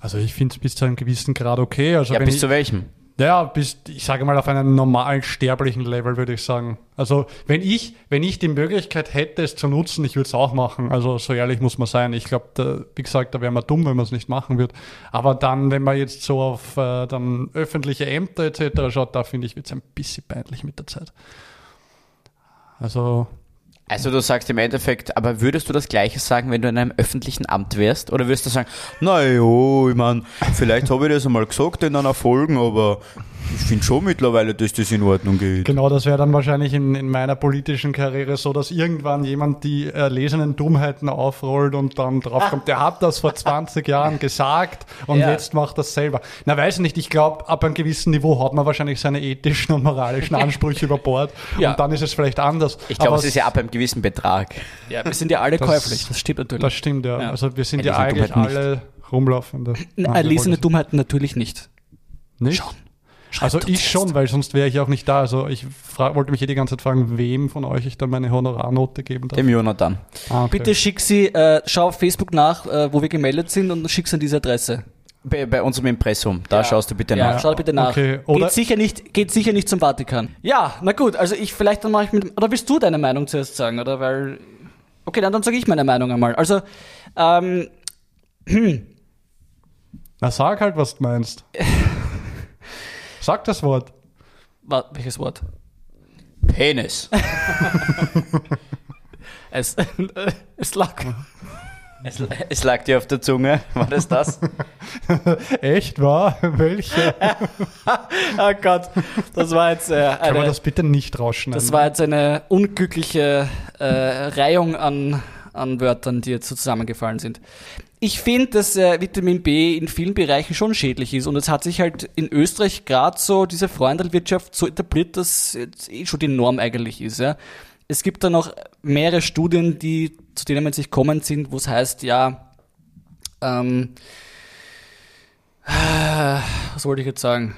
Speaker 2: also ich finde es bis zu einem gewissen Grad okay. Also
Speaker 1: Ja, bis
Speaker 2: ich,
Speaker 1: zu welchem?
Speaker 2: Ja, bis, ich sage mal, auf einem normalen sterblichen Level, würde ich sagen. Also, wenn ich, wenn ich die Möglichkeit hätte, es zu nutzen, ich würde es auch machen. Also, so ehrlich muss man sein. Ich glaube, wie gesagt, da wäre man dumm, wenn man es nicht machen würde. Aber dann, wenn man jetzt so auf äh, dann öffentliche Ämter etc. schaut, da finde ich, wird es ein bisschen peinlich mit der Zeit. Also,
Speaker 1: Also du sagst im Endeffekt, aber würdest du das Gleiche sagen, wenn du in einem öffentlichen Amt wärst? Oder würdest du sagen, naja, ich meine, vielleicht habe ich das einmal gesagt in einer Folge, aber ich finde schon mittlerweile, dass das in Ordnung geht.
Speaker 2: Genau, das wäre dann wahrscheinlich in, in meiner politischen Karriere so, dass irgendwann jemand die erlesenen Dummheiten aufrollt und dann draufkommt, der hat das vor 20 Jahren gesagt und
Speaker 3: Ja.
Speaker 2: jetzt macht das selber. Na, weiß ich nicht, ich glaube, ab einem gewissen Niveau hat man wahrscheinlich seine ethischen und moralischen Ansprüche über Bord
Speaker 3: Ja.
Speaker 2: und dann ist es vielleicht anders.
Speaker 1: Ich glaube, es ist ja ab einem gewissen Betrag.
Speaker 3: Ja, wir sind ja alle
Speaker 2: Das-
Speaker 3: käuflich, das stimmt natürlich.
Speaker 2: Das stimmt, ja.
Speaker 3: Ja.
Speaker 2: Also wir sind ja
Speaker 1: Erlesene
Speaker 2: eigentlich
Speaker 1: Dummheiten
Speaker 2: alle rumlaufende. Nein, wir
Speaker 3: Erlesene Dummheiten natürlich nicht.
Speaker 2: nicht.
Speaker 3: Schon.
Speaker 2: Also
Speaker 3: Schreibt uns
Speaker 2: ich
Speaker 3: jetzt.
Speaker 2: schon, weil sonst wäre ich auch nicht da. Also ich fra- wollte mich eh die ganze Zeit fragen, wem von euch ich dann meine Honorarnote geben darf.
Speaker 1: Dem Jonathan.
Speaker 2: Ah, okay.
Speaker 3: Bitte schick sie, äh, schau auf Facebook nach, äh, wo wir gemeldet sind und schick sie an diese Adresse.
Speaker 1: Bei, bei unserem Impressum, da
Speaker 3: Ja.
Speaker 1: schaust du bitte
Speaker 3: Ja,
Speaker 1: nach.
Speaker 3: schau bitte nach.
Speaker 2: Okay, oder-
Speaker 3: geht, sicher nicht, geht sicher nicht zum Vatikan. Ja, na gut, also ich vielleicht dann mache ich mit. Oder willst du deine Meinung zuerst sagen? Oder weil. Okay, dann, dann sage ich meine Meinung einmal. Also, ähm,
Speaker 2: Na sag halt, was du meinst. sag das Wort.
Speaker 3: wa- welches Wort?
Speaker 1: Penis.
Speaker 3: Es, es lag.
Speaker 1: Es, es lag dir auf der Zunge. War das das?
Speaker 2: Echt wahr? Welche?
Speaker 3: Oh Gott, das war jetzt äh,
Speaker 2: Kann man
Speaker 3: eine,
Speaker 2: das bitte nicht rausschneiden?
Speaker 3: das war jetzt eine unglückliche äh, Reihung an, an Wörtern, die jetzt so zusammengefallen sind. Ich finde, dass äh, Vitamin B in vielen Bereichen schon schädlich ist und es hat sich halt in Österreich gerade so diese Freundelwirtschaft so etabliert, dass jetzt eh schon die Norm eigentlich ist. Ja. Es gibt da noch mehrere Studien, die zu denen man sich kommen sind, wo es heißt, ja, ähm, was wollte ich jetzt sagen?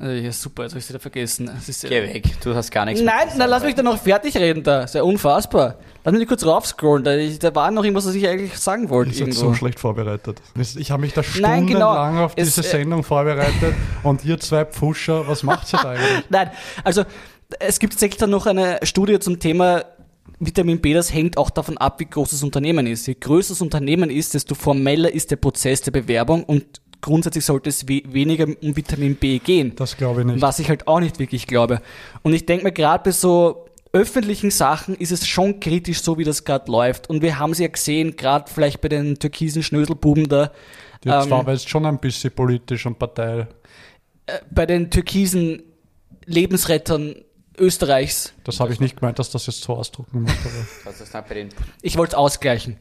Speaker 3: Äh, Ja, super, jetzt habe ich es wieder vergessen. Es ist,
Speaker 1: Geh weg, du hast gar nichts
Speaker 3: Nein, na, lass mich da noch fertig reden da. Ist ja unfassbar. Lass mich kurz raufscrollen. Da, ich- da war noch irgendwas, was ich eigentlich sagen wollte.
Speaker 2: Ich bin
Speaker 3: irgendwo.
Speaker 2: so schlecht vorbereitet. Ich habe mich da
Speaker 3: Nein, genau.
Speaker 2: stundenlang auf
Speaker 3: Es,
Speaker 2: diese
Speaker 3: äh,
Speaker 2: Sendung vorbereitet und ihr zwei Pfuscher, was macht ihr da eigentlich?
Speaker 3: Nein, also es gibt tatsächlich dann noch eine Studie zum Thema Vitamin B, das hängt auch davon ab, wie groß das Unternehmen ist. Je größer das Unternehmen ist, desto formeller ist der Prozess der Bewerbung und grundsätzlich sollte es we weniger um Vitamin B gehen.
Speaker 2: Das glaube ich nicht.
Speaker 3: Was ich halt auch nicht wirklich glaube. Und ich denke mir, gerade bei so öffentlichen Sachen ist es schon kritisch, so wie das gerade läuft. Und wir haben es ja gesehen, gerade vielleicht bei den türkisen Schnöselbuben da,
Speaker 2: Jetzt
Speaker 3: ähm,
Speaker 2: war jetzt schon ein bisschen politisch und Partei.
Speaker 3: äh, bei den türkisen Lebensrettern Österreichs.
Speaker 2: Das habe ich nicht gemeint, dass das jetzt so ausdrucken muss.
Speaker 3: Ich wollte es ausgleichen.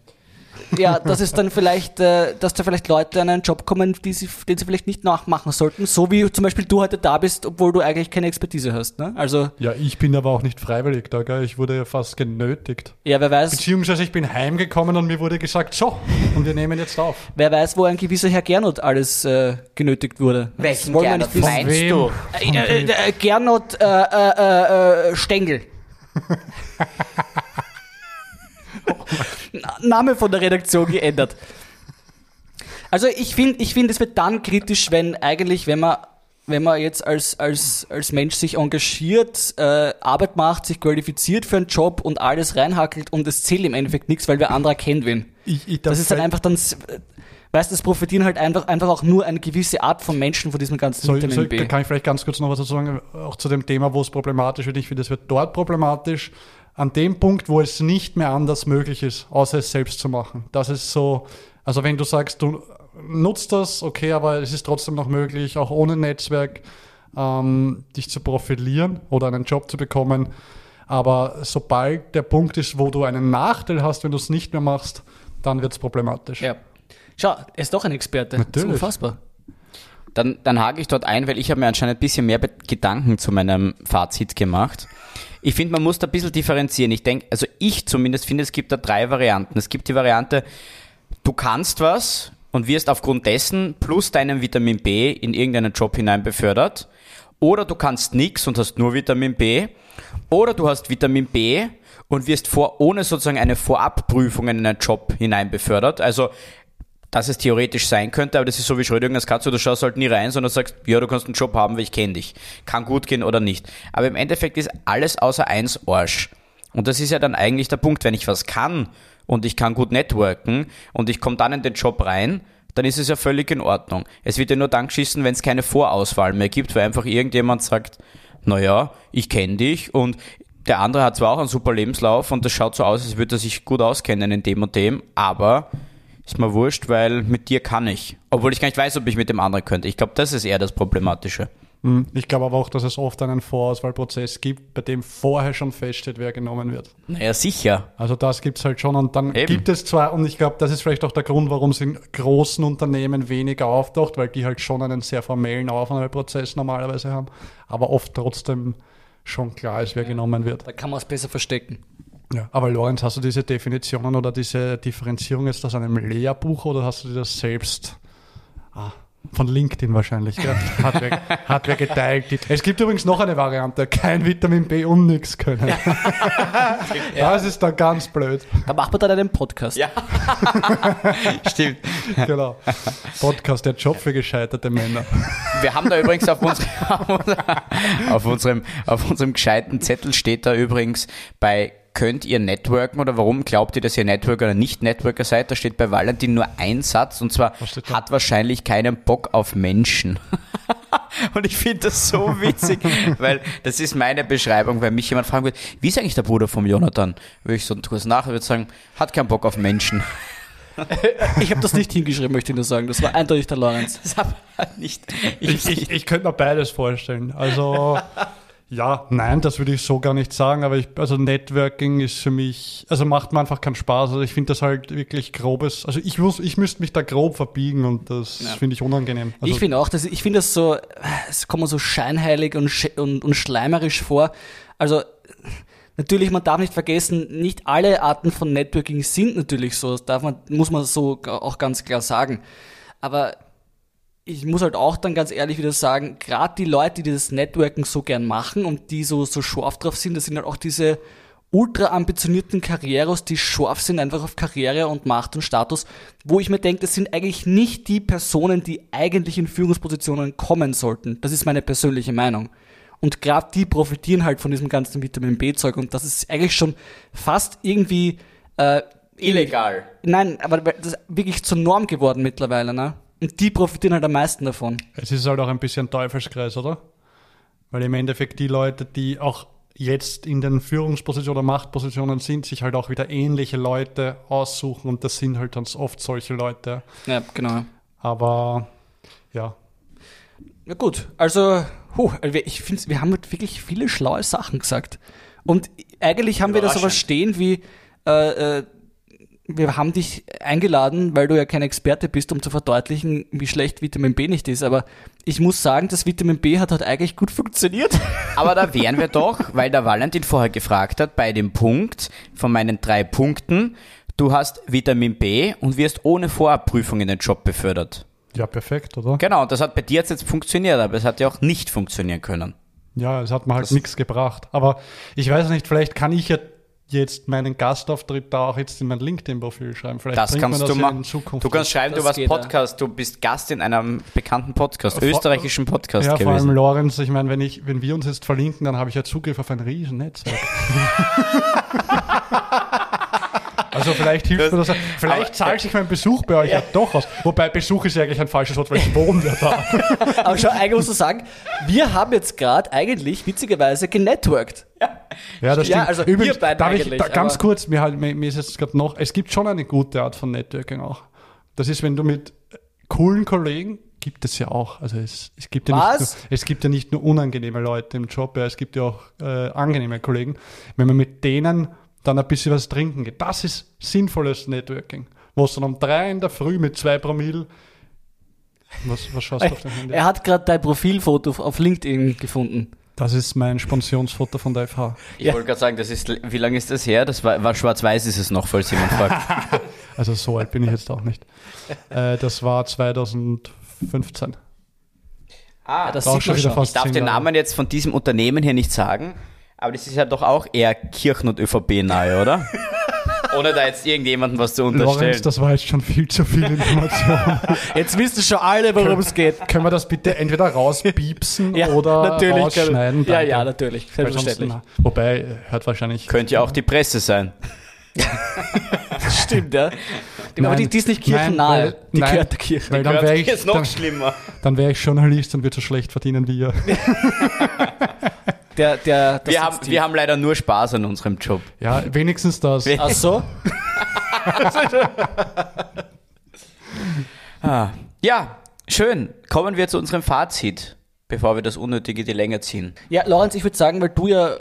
Speaker 3: Ja, das ist dann vielleicht, äh, dass da vielleicht Leute an einen Job kommen, die sie, den sie vielleicht nicht nachmachen sollten. So wie zum Beispiel du heute da bist, obwohl du eigentlich keine Expertise hast. Ne? Also,
Speaker 2: ja, ich bin aber auch nicht freiwillig da, gell? Ich wurde ja fast genötigt.
Speaker 3: ja, wer weiß,
Speaker 2: Beziehungsweise ich bin heimgekommen und mir wurde gesagt, so, und wir nehmen jetzt auf.
Speaker 3: wer weiß, wo ein gewisser Herr Gernot alles äh, genötigt wurde.
Speaker 1: Welchen Gernot meinst du?
Speaker 3: Äh, äh, äh, Gernot äh, äh, äh, Stengel. Na- Name von der Redaktion geändert. Also ich finde, ich finde, es wird dann kritisch, wenn eigentlich, wenn man, wenn man jetzt als, als, als Mensch sich engagiert, äh, Arbeit macht, sich qualifiziert für einen Job und alles reinhackelt und es zählt im Endeffekt nichts, weil wer anderer kennt wen.
Speaker 2: Ich, ich,
Speaker 3: Das ist dann einfach dann, äh, weißt du, es profitieren halt einfach, einfach auch nur eine gewisse Art von Menschen von diesem ganzen
Speaker 2: Soll,
Speaker 3: Vitamin
Speaker 2: soll,
Speaker 3: B.
Speaker 2: kann ich vielleicht ganz kurz noch was dazu sagen, auch zu dem Thema, wo es problematisch wird. Ich finde, es wird dort problematisch, an dem Punkt, wo es nicht mehr anders möglich ist, außer es selbst zu machen. Das ist so, also wenn du sagst, du nutzt das, okay, aber es ist trotzdem noch möglich, auch ohne Netzwerk, ähm, dich zu profilieren oder einen Job zu bekommen. Aber sobald der Punkt ist, wo du einen Nachteil hast, wenn du es nicht mehr machst, dann wird es problematisch.
Speaker 3: Ja. Schau, er ist doch ein Experte. Das ist
Speaker 2: Natürlich.
Speaker 3: unfassbar.
Speaker 1: Dann, dann hake ich dort ein, weil ich habe mir anscheinend ein bisschen mehr Gedanken zu meinem Fazit gemacht. Ich finde, man muss da ein bisschen differenzieren. Ich denke, also ich zumindest finde, es gibt da drei Varianten. Es gibt die Variante, du kannst was und wirst aufgrund dessen plus deinem Vitamin B in irgendeinen Job hinein befördert. Oder du kannst nichts und hast nur Vitamin B. Oder du hast Vitamin B und wirst vor, ohne sozusagen eine Vorabprüfung in einen Job hinein befördert. Also dass es theoretisch sein könnte, aber das ist so wie Schrödinger als Katze, du schaust halt nie rein, sondern sagst, ja, du kannst einen Job haben, weil ich kenne dich. Kann gut gehen oder nicht. Aber im Endeffekt ist alles außer eins Arsch. Und das ist ja dann eigentlich der Punkt, wenn ich was kann und ich kann gut networken und ich komme dann in den Job rein, dann ist es ja völlig in Ordnung. Es wird ja nur dann geschissen, wenn es keine Vorauswahl mehr gibt, weil einfach irgendjemand sagt, naja, ich kenne dich und der andere hat zwar auch einen super Lebenslauf und das schaut so aus, als würde er sich gut auskennen in dem und dem, aber ist mir wurscht, weil mit dir kann ich. Obwohl ich gar nicht weiß, ob ich mit dem anderen könnte. Ich glaube, das ist eher das Problematische.
Speaker 2: Hm, ich glaube aber auch, dass es oft einen Vorauswahlprozess gibt, bei dem vorher schon feststeht, wer genommen wird.
Speaker 1: Naja, sicher.
Speaker 2: Also das gibt es halt schon und dann
Speaker 1: Eben.
Speaker 2: gibt es zwar, und ich glaube, das ist vielleicht auch der Grund, warum es in großen Unternehmen weniger auftaucht, weil die halt schon einen sehr formellen Aufnahmeprozess normalerweise haben, aber oft trotzdem schon klar ist, wer genommen wird.
Speaker 3: Da kann man es besser verstecken.
Speaker 2: Ja. Aber Lorenz, hast du diese Definitionen oder diese Differenzierung jetzt aus einem Lehrbuch oder hast du dir das selbst ah, von LinkedIn wahrscheinlich? Gell? Hat, wer, hat wer geteilt. Es gibt übrigens noch eine Variante, kein Vitamin B und nichts können. Das ist dann ganz blöd.
Speaker 3: Da macht man dann einen Podcast.
Speaker 1: Ja. Stimmt.
Speaker 2: Genau. Podcast, der Job für gescheiterte Männer.
Speaker 1: Wir haben da übrigens auf, unsere, auf, unserem, auf unserem gescheiten Zettel steht da übrigens bei könnt ihr networken oder warum glaubt ihr, dass ihr Networker oder nicht Networker seid? Da steht bei Valentin nur ein Satz und zwar hat wahrscheinlich keinen Bock auf Menschen. und ich finde das so witzig, weil das ist meine Beschreibung, wenn mich jemand fragen würde, wie ist eigentlich der Bruder vom Jonathan? Würde ich so kurz nach würde sagen, hat keinen Bock auf Menschen.
Speaker 3: Ich habe das nicht hingeschrieben, möchte ich nur sagen. Das war eindeutig der Lorenz.
Speaker 1: Das nicht.
Speaker 2: Ich, ich, ich könnte mir beides vorstellen. Also, ja, nein, das würde ich so gar nicht sagen, aber ich, also Networking ist für mich, also macht mir einfach keinen Spaß. Also ich finde das halt wirklich grobes, also ich muss, ich müsste mich da grob verbiegen und das
Speaker 3: Ja.
Speaker 2: finde ich unangenehm. Also,
Speaker 3: ich finde auch, dass, ich finde das so, es kommt mir so scheinheilig und, und, und schleimerisch vor. Also, natürlich, man darf nicht vergessen, nicht alle Arten von Networking sind natürlich so. Das darf man, muss man so auch ganz klar sagen. Aber ich muss halt auch dann ganz ehrlich wieder sagen, gerade die Leute, die das Networking so gern machen und die so, so scharf drauf sind, das sind halt auch diese ultra ambitionierten Karrieros, die scharf sind einfach auf Karriere und Macht und Status, wo ich mir denke, das sind eigentlich nicht die Personen, die eigentlich in Führungspositionen kommen sollten. Das ist meine persönliche Meinung. Und gerade die profitieren halt von diesem ganzen Vitamin B-Zeug und das ist eigentlich schon fast irgendwie äh,
Speaker 1: Illegal.
Speaker 3: Nein, aber das ist wirklich zur Norm geworden mittlerweile, ne? Und die profitieren halt am meisten davon.
Speaker 2: es ist halt auch ein bisschen Teufelskreis, oder? Weil im Endeffekt die Leute, die auch jetzt in den Führungspositionen oder Machtpositionen sind, sich halt auch wieder ähnliche Leute aussuchen und das sind halt dann oft solche Leute.
Speaker 3: Ja, genau.
Speaker 2: Aber ja,
Speaker 3: Ja gut, also, huh, also ich finde, wir haben halt wirklich viele schlaue Sachen gesagt. Und eigentlich haben wir das aber stehen wie, äh, äh, wir haben dich eingeladen, weil du ja kein Experte bist, um zu verdeutlichen, wie schlecht Vitamin B nicht ist. Aber ich muss sagen, das Vitamin B hat halt eigentlich gut funktioniert.
Speaker 1: Aber da wären wir doch, weil der Valentin vorher gefragt hat, bei dem Punkt von meinen drei Punkten, du hast Vitamin B und wirst ohne Vorabprüfung in den Job befördert.
Speaker 2: ja, perfekt, oder?
Speaker 1: Genau, und das hat bei dir jetzt funktioniert, aber es hat ja auch nicht funktionieren können.
Speaker 2: Ja, es hat mir halt nichts gebracht. Aber ich weiß nicht, vielleicht kann ich ja jetzt meinen Gastauftritt da auch jetzt in mein LinkedIn-Profil schreiben. Vielleicht
Speaker 1: Das kannst
Speaker 2: mir
Speaker 1: du
Speaker 2: ja
Speaker 1: machen.
Speaker 2: in Zukunft.
Speaker 1: Du kannst schreiben,
Speaker 3: Das
Speaker 1: du warst. Podcast, du bist Gast in einem bekannten Podcast,
Speaker 2: Vor-
Speaker 1: österreichischen Podcast
Speaker 2: ja, vor allem
Speaker 1: gewesen.
Speaker 2: Lorenz, ich meine, wenn, ich, wenn wir uns jetzt verlinken, dann habe ich ja Zugriff auf ein riesen Netzwerk. also vielleicht hilft mir das. Vielleicht
Speaker 1: aber-
Speaker 2: zahlt sich mein Besuch bei euch ja. doch aus. Wobei Besuch ist ja eigentlich ein falsches Wort, weil ich wohne ja da.
Speaker 3: Aber schau, eigentlich musst du sagen, wir haben jetzt gerade eigentlich witzigerweise genetworked.
Speaker 2: Ja, das
Speaker 3: Ja,
Speaker 2: stimmt.
Speaker 3: also wir beiden
Speaker 2: darf ich
Speaker 3: eigentlich,
Speaker 2: da, ganz kurz, mir, halt, mir, mir ist jetzt gerade noch, es gibt schon eine gute Art von Networking auch. Das ist, wenn du mit coolen Kollegen, gibt es ja auch, also es, es, gibt, ja nicht nur, es gibt ja nicht nur unangenehme Leute im Job, ja, es gibt ja auch äh, angenehme Kollegen. Wenn man mit denen dann ein bisschen was trinken geht, das ist sinnvolles Networking. Wo es dann um drei in der Früh mit zwei Promille, was, was schaust du auf dein Handy?
Speaker 3: Er hat gerade dein Profilfoto auf LinkedIn gefunden.
Speaker 2: Das ist mein Sponsionsfoto von der FH.
Speaker 1: Ich wollte gerade sagen, das ist, wie lange ist das her? Das war, war schwarz-weiß ist es noch, falls jemand fragt.
Speaker 2: Also so alt bin ich jetzt auch nicht. Äh, das war 2015.
Speaker 1: Ah,
Speaker 3: das sieht
Speaker 2: schon
Speaker 3: man
Speaker 2: wieder
Speaker 3: schon.
Speaker 2: fast
Speaker 1: Ich darf den. Namen jetzt von diesem Unternehmen hier nicht sagen, aber das ist ja doch auch eher Kirchen- und ÖVP nahe, oder? Ohne da jetzt irgendjemandem was zu
Speaker 2: Lorenz,
Speaker 1: unterstellen.
Speaker 2: das war jetzt schon viel zu viel Information.
Speaker 3: Jetzt wissen schon alle, worum es geht.
Speaker 2: Können wir das bitte entweder rauspiepsen oder
Speaker 3: natürlich.
Speaker 2: rausschneiden?
Speaker 3: Ja, ja, natürlich. Selbstverständlich.
Speaker 2: Wobei, hört wahrscheinlich.
Speaker 1: Könnte ja auch die Presse sein.
Speaker 3: Stimmt, ja. aber
Speaker 2: Nein,
Speaker 3: die, die ist nicht
Speaker 2: nein,
Speaker 3: kirchennahe.
Speaker 2: weil-
Speaker 3: die
Speaker 2: nein.
Speaker 3: gehört der Kirche.
Speaker 2: Weil dann
Speaker 1: Gehört
Speaker 2: wäre ich,
Speaker 1: jetzt noch
Speaker 2: dann,
Speaker 1: schlimmer.
Speaker 2: dann wär ich Journalist und würde so schlecht verdienen wie ihr.
Speaker 3: Der, der, das
Speaker 1: Wir haben, wir haben leider nur Spaß an unserem Job.
Speaker 2: Ja, wenigstens das.
Speaker 3: Ach so?
Speaker 1: Ah. Ja, schön. Kommen wir zu unserem Fazit, bevor wir das Unnötige die Länge ziehen.
Speaker 3: Ja, Lorenz, ich würde sagen, weil du ja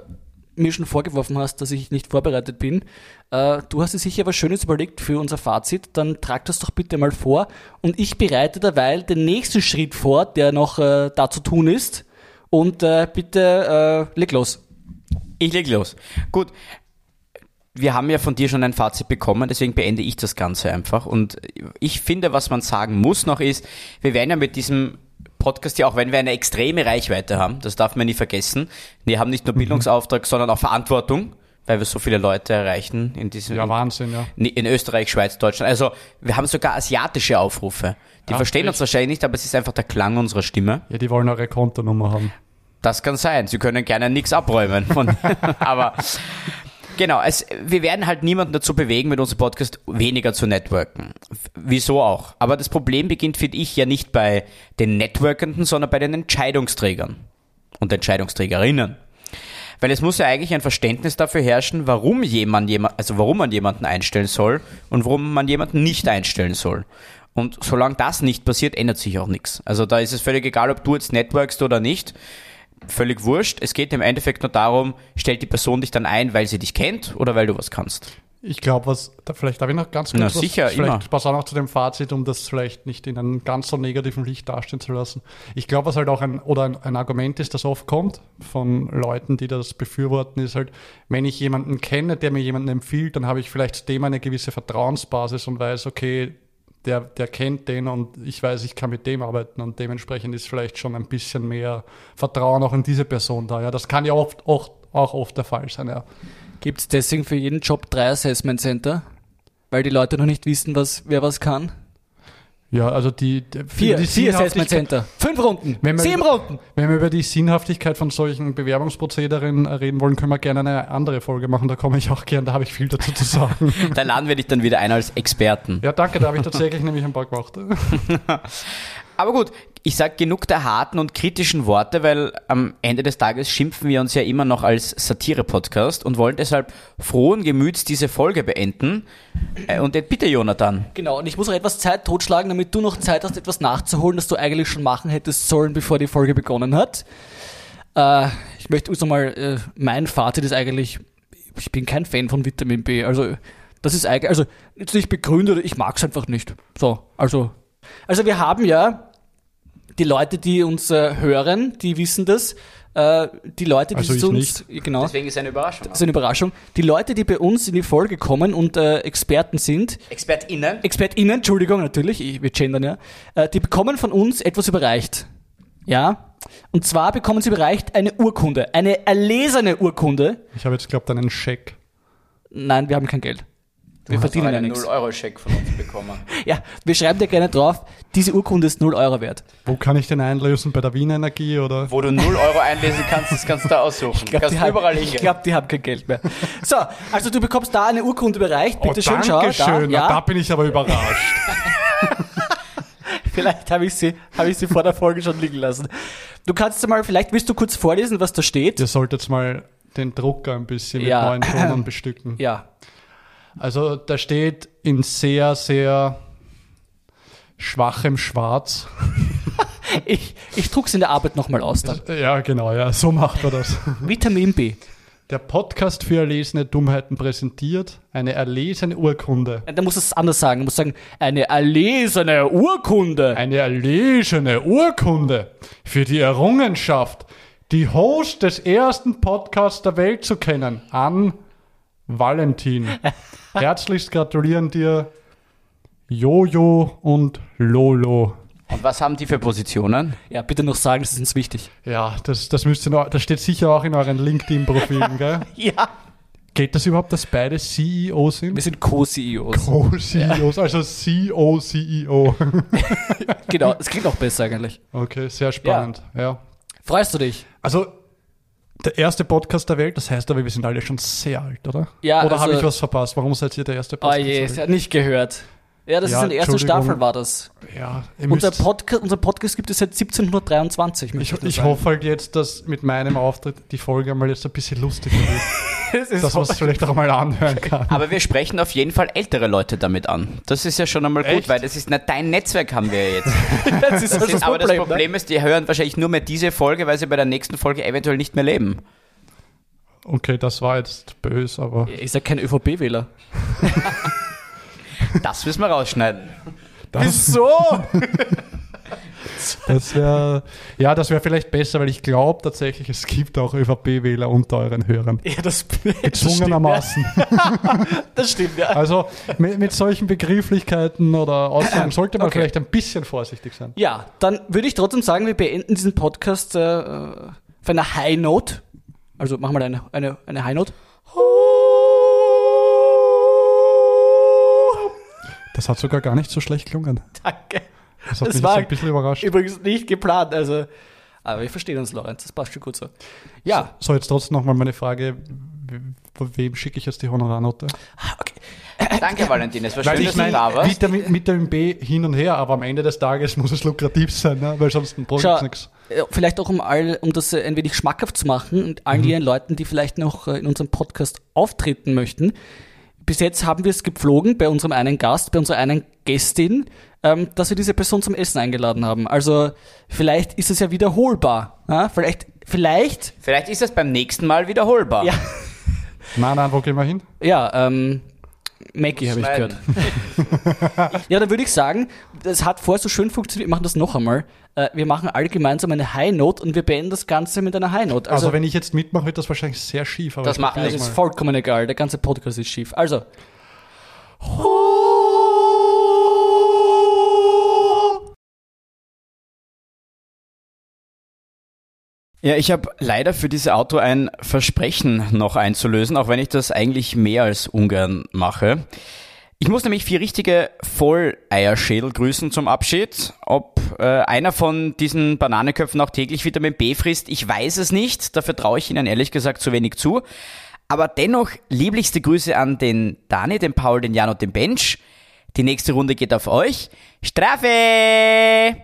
Speaker 3: mir schon vorgeworfen hast, dass ich nicht vorbereitet bin, äh, du hast dir sicher was Schönes überlegt für unser Fazit, dann trag das doch bitte mal vor und ich bereite derweil den nächsten Schritt vor, der noch äh, da zu tun ist und äh, bitte äh, leg los.
Speaker 1: Ich leg los. Gut. Wir haben ja von dir schon ein Fazit bekommen, deswegen beende ich das Ganze einfach. Und ich finde, was man sagen muss noch ist, wir werden ja mit diesem Podcast ja auch, wenn wir eine extreme Reichweite haben, das darf man nie vergessen. Wir haben nicht nur Bildungsauftrag, sondern auch Verantwortung, weil wir so viele Leute erreichen in diesem,
Speaker 2: Ja, Wahnsinn, ja.
Speaker 1: in Österreich, Schweiz, Deutschland. Also wir haben sogar asiatische Aufrufe. Die
Speaker 2: Ja,
Speaker 1: verstehen uns wahrscheinlich nicht, aber es ist einfach der Klang unserer Stimme.
Speaker 2: Ja, die wollen eure Kontonummer haben.
Speaker 1: Das kann sein. Sie können gerne nichts abräumen. Von, aber genau, es, wir werden halt niemanden dazu bewegen, mit unserem Podcast weniger zu networken. Wieso auch? Aber das Problem beginnt, finde ich, ja nicht bei den Networkenden, sondern bei den Entscheidungsträgern und Entscheidungsträgerinnen. Weil es muss ja eigentlich ein Verständnis dafür herrschen, warum jemand, jemand, also warum man jemanden einstellen soll und warum man jemanden nicht einstellen soll. Und solange das nicht passiert, ändert sich auch nichts. Also da ist es völlig egal, ob du jetzt networkst oder nicht. Völlig wurscht. Es geht im Endeffekt nur darum, stellt die Person dich dann ein, weil sie dich kennt oder weil du was kannst.
Speaker 2: Ich glaube, was, da, vielleicht darf ich noch ganz kurz
Speaker 1: Na,
Speaker 2: was,
Speaker 1: sicher,
Speaker 2: vielleicht
Speaker 1: immer.
Speaker 2: passt auch noch zu dem Fazit, um das vielleicht nicht in einem ganz so negativen Licht dastehen zu lassen. Ich glaube, was halt auch ein, oder ein, ein Argument ist, das oft kommt von Leuten, die das befürworten, ist halt, wenn ich jemanden kenne, der mir jemanden empfiehlt, dann habe ich vielleicht dem eine gewisse Vertrauensbasis und weiß, okay, der, der kennt den und ich weiß, ich kann mit dem arbeiten und dementsprechend ist vielleicht schon ein bisschen mehr Vertrauen auch in diese Person da. Ja, das kann ja oft, oft auch oft der Fall sein, ja.
Speaker 3: Gibt es deswegen für jeden Job drei Assessment Center? Weil die Leute noch nicht wissen, was, wer was kann?
Speaker 2: Ja, also die, die
Speaker 3: Vier,
Speaker 2: die
Speaker 3: vier Assessment Center. Fünf Runden.
Speaker 2: Wenn wir
Speaker 3: Sieben Runden.
Speaker 2: Wenn wir über die Sinnhaftigkeit von solchen Bewerbungsprozederen äh, reden wollen, können wir gerne eine andere Folge machen. Da komme ich auch gern, da habe ich viel dazu zu sagen.
Speaker 1: Da laden wir dich dann wieder ein als Experten.
Speaker 2: ja, danke, da habe ich tatsächlich nämlich ein paar gemacht.
Speaker 1: Aber gut, ich sage genug der harten und kritischen Worte, weil am Ende des Tages schimpfen wir uns ja immer noch als Satire-Podcast und wollen deshalb frohen Gemüts diese Folge beenden. Äh, Und bitte, Jonathan.
Speaker 3: Genau, und ich muss auch etwas Zeit totschlagen, damit du noch Zeit hast, etwas nachzuholen, das du eigentlich schon machen hättest sollen, bevor die Folge begonnen hat. Äh, ich möchte uns nochmal, äh, mein Fazit ist eigentlich, ich bin kein Fan von Vitamin B. Also, das ist eigentlich, also, jetzt nicht begründet, ich mag es einfach nicht. So, also. Also, wir haben ja die Leute, die uns äh, hören, die wissen das. Äh, die Leute, die
Speaker 2: Also ich
Speaker 3: zu uns, genau.
Speaker 1: Deswegen ist eine Überraschung.
Speaker 3: Das ist eine Überraschung. Die Leute, die bei uns in die Folge kommen und äh, Experten sind,
Speaker 1: ExpertInnen.
Speaker 3: ExpertInnen, Entschuldigung, natürlich, ich, wir gendern ja, äh, die bekommen von uns etwas überreicht. Ja? Und zwar bekommen sie überreicht eine Urkunde, eine erlesene Urkunde.
Speaker 2: Ich habe jetzt glaubt einen Scheck.
Speaker 3: Nein, wir haben kein Geld. Wir
Speaker 1: Du hast
Speaker 3: verdienen ja
Speaker 1: einen
Speaker 3: nichts.
Speaker 1: 0-Euro-Scheck von uns bekommen.
Speaker 3: Ja, wir schreiben dir gerne drauf, diese Urkunde ist 0 Euro wert.
Speaker 2: Wo kann ich den einlösen? Bei der Wiener Energie oder?
Speaker 1: Wo du 0 Euro einlesen kannst, das kannst du da aussuchen.
Speaker 3: Ich glaube,
Speaker 1: kannst
Speaker 3: die, haben- ich glaub, die haben kein Geld mehr. So, also du bekommst da eine Urkunde überreicht. Bitte
Speaker 2: oh,
Speaker 3: schön, schau.
Speaker 2: danke
Speaker 3: Da,
Speaker 2: schön.
Speaker 3: ja.
Speaker 2: Da bin ich aber überrascht.
Speaker 3: Vielleicht habe ich, sie, hab ich sie vor der Folge schon liegen lassen. Du kannst mal, vielleicht willst du kurz vorlesen, was da steht.
Speaker 2: Ihr solltet mal den Drucker ein bisschen
Speaker 3: Ja.
Speaker 2: mit neuen Tonen bestücken.
Speaker 3: Ja.
Speaker 2: Also da steht in sehr, sehr schwachem Schwarz.
Speaker 3: Ich, ich druck's in der Arbeit nochmal aus dann.
Speaker 2: Ja, genau, ja, so macht man das.
Speaker 3: Vitamin B.
Speaker 2: Der Podcast für erlesene Dummheiten präsentiert eine erlesene Urkunde.
Speaker 3: Da muss es anders sagen. Du musst sagen, eine erlesene Urkunde.
Speaker 2: Eine erlesene Urkunde für die Errungenschaft, die Host des ersten Podcasts der Welt zu kennen, an Valentin. Herzlichst gratulieren dir Jojo und Lolo.
Speaker 1: Und was haben die für Positionen?
Speaker 3: Ja, bitte noch sagen, das ist uns wichtig.
Speaker 2: Ja, das, das müsst ihr noch, das steht sicher auch in euren LinkedIn-Profilen, gell?
Speaker 3: Ja.
Speaker 2: Geht das überhaupt, dass beide CEOs sind?
Speaker 3: Wir sind Co-CEOs.
Speaker 2: Co-CEOs, also CO-CEO.
Speaker 3: genau, es klingt auch besser eigentlich.
Speaker 2: Okay, sehr spannend. Ja.
Speaker 3: Freust du dich?
Speaker 2: Also, der erste Podcast der Welt, das heißt aber, wir sind alle schon sehr alt, oder?
Speaker 3: Ja,
Speaker 2: Oder habe
Speaker 3: also-
Speaker 2: ich was verpasst? Warum seid ihr der erste
Speaker 3: Oh
Speaker 2: Podcast
Speaker 3: je,
Speaker 2: der Welt?
Speaker 3: hat nicht gehört. Ja, das
Speaker 2: Ja,
Speaker 3: ist in der ersten. Staffel war das.
Speaker 2: Ja,
Speaker 3: Unser, Podca unser Podcast gibt es seit 1723.
Speaker 2: ich, ich hoffe halt jetzt, dass mit meinem Auftritt die Folge einmal jetzt ein bisschen lustiger wird.
Speaker 3: Ist
Speaker 2: dass man es vielleicht auch mal anhören kann.
Speaker 1: Aber wir sprechen auf jeden Fall ältere Leute damit an. Das ist ja schon einmal gut,
Speaker 2: Echt?
Speaker 1: weil das ist nicht dein Netzwerk haben wir ja jetzt.
Speaker 3: das ist
Speaker 1: Das
Speaker 3: also
Speaker 1: ist, aber das
Speaker 3: Problem, ne?
Speaker 1: Ist, die hören wahrscheinlich nur mehr diese Folge, weil sie bei der nächsten Folge eventuell nicht mehr leben.
Speaker 2: Okay, das war jetzt böse, aber?
Speaker 3: Ist ja kein ÖVP-Wähler.
Speaker 1: Das müssen wir rausschneiden.
Speaker 2: das,
Speaker 3: Wieso?
Speaker 2: das wäre ja, das wäre vielleicht besser, weil ich glaube tatsächlich, es gibt auch ÖVP-Wähler unter euren Hörern.
Speaker 3: ja, das, das stimmt.
Speaker 2: Gezwungenermaßen.
Speaker 3: Ja. Das stimmt, ja.
Speaker 2: Also mit, mit solchen Begrifflichkeiten oder Aussagen sollte man
Speaker 3: Okay.
Speaker 2: vielleicht ein bisschen vorsichtig sein.
Speaker 3: Ja, dann würde ich trotzdem sagen, wir beenden diesen Podcast äh, auf einer High Note. Also machen wir eine, eine, eine High Note.
Speaker 2: Das hat sogar gar nicht so schlecht gelungen.
Speaker 3: Danke.
Speaker 2: Das hat
Speaker 3: Das
Speaker 2: mich
Speaker 3: war
Speaker 2: ein bisschen überrascht.
Speaker 3: Übrigens nicht geplant, also. Aber wir verstehen uns, Lorenz. Das passt schon gut so. Ja,
Speaker 2: So, jetzt trotzdem nochmal meine Frage, wem schicke ich jetzt die Honorarnote?
Speaker 3: okay.
Speaker 1: Danke, Valentin. Es war
Speaker 2: Weil
Speaker 1: schön,
Speaker 2: ich
Speaker 1: dass du da warst.
Speaker 2: Vitamin, Vitamin B hin und her, aber am Ende des Tages muss es lukrativ sein, ne? weil sonst bringt nichts.
Speaker 3: äh, vielleicht auch um all, um das äh, ein wenig schmackhaft zu machen und allen jenen Leuten, die vielleicht noch äh, in unserem Podcast auftreten möchten. Bis jetzt haben wir es gepflogen bei unserem einen Gast, bei unserer einen Gästin, ähm, dass wir diese Person zum Essen eingeladen haben. Also vielleicht ist es ja wiederholbar. Ja? Vielleicht, vielleicht,
Speaker 1: Vielleicht ist das beim nächsten Mal wiederholbar.
Speaker 3: ja,
Speaker 2: Nein, nein, wo gehen wir hin?
Speaker 3: ja, ähm, Mackie habe ich gehört. Ja, dann würde ich sagen, das hat vorher so schön funktioniert, wir machen das noch einmal. Äh, wir machen alle gemeinsam eine High Note und wir beenden das Ganze mit einer High Note.
Speaker 2: Also, wenn ich jetzt mitmache, wird das wahrscheinlich sehr schief. Aber
Speaker 1: Das machen wir.
Speaker 3: Das ist vollkommen egal, der ganze Podcast ist schief. Also.
Speaker 1: Ja, ich habe leider für dieses Auto ein Versprechen noch einzulösen, auch wenn ich das eigentlich mehr als ungern mache. Ich muss nämlich vier richtige Volleierschädel grüßen zum Abschied. Ob äh, einer von diesen Bananenköpfen auch täglich Vitamin B frisst, ich weiß es nicht. Dafür traue ich Ihnen ehrlich gesagt zu wenig zu. Aber dennoch lieblichste Grüße an den Dani, den Paul, den Jan und den Bench. Die nächste Runde geht auf euch. Strafe!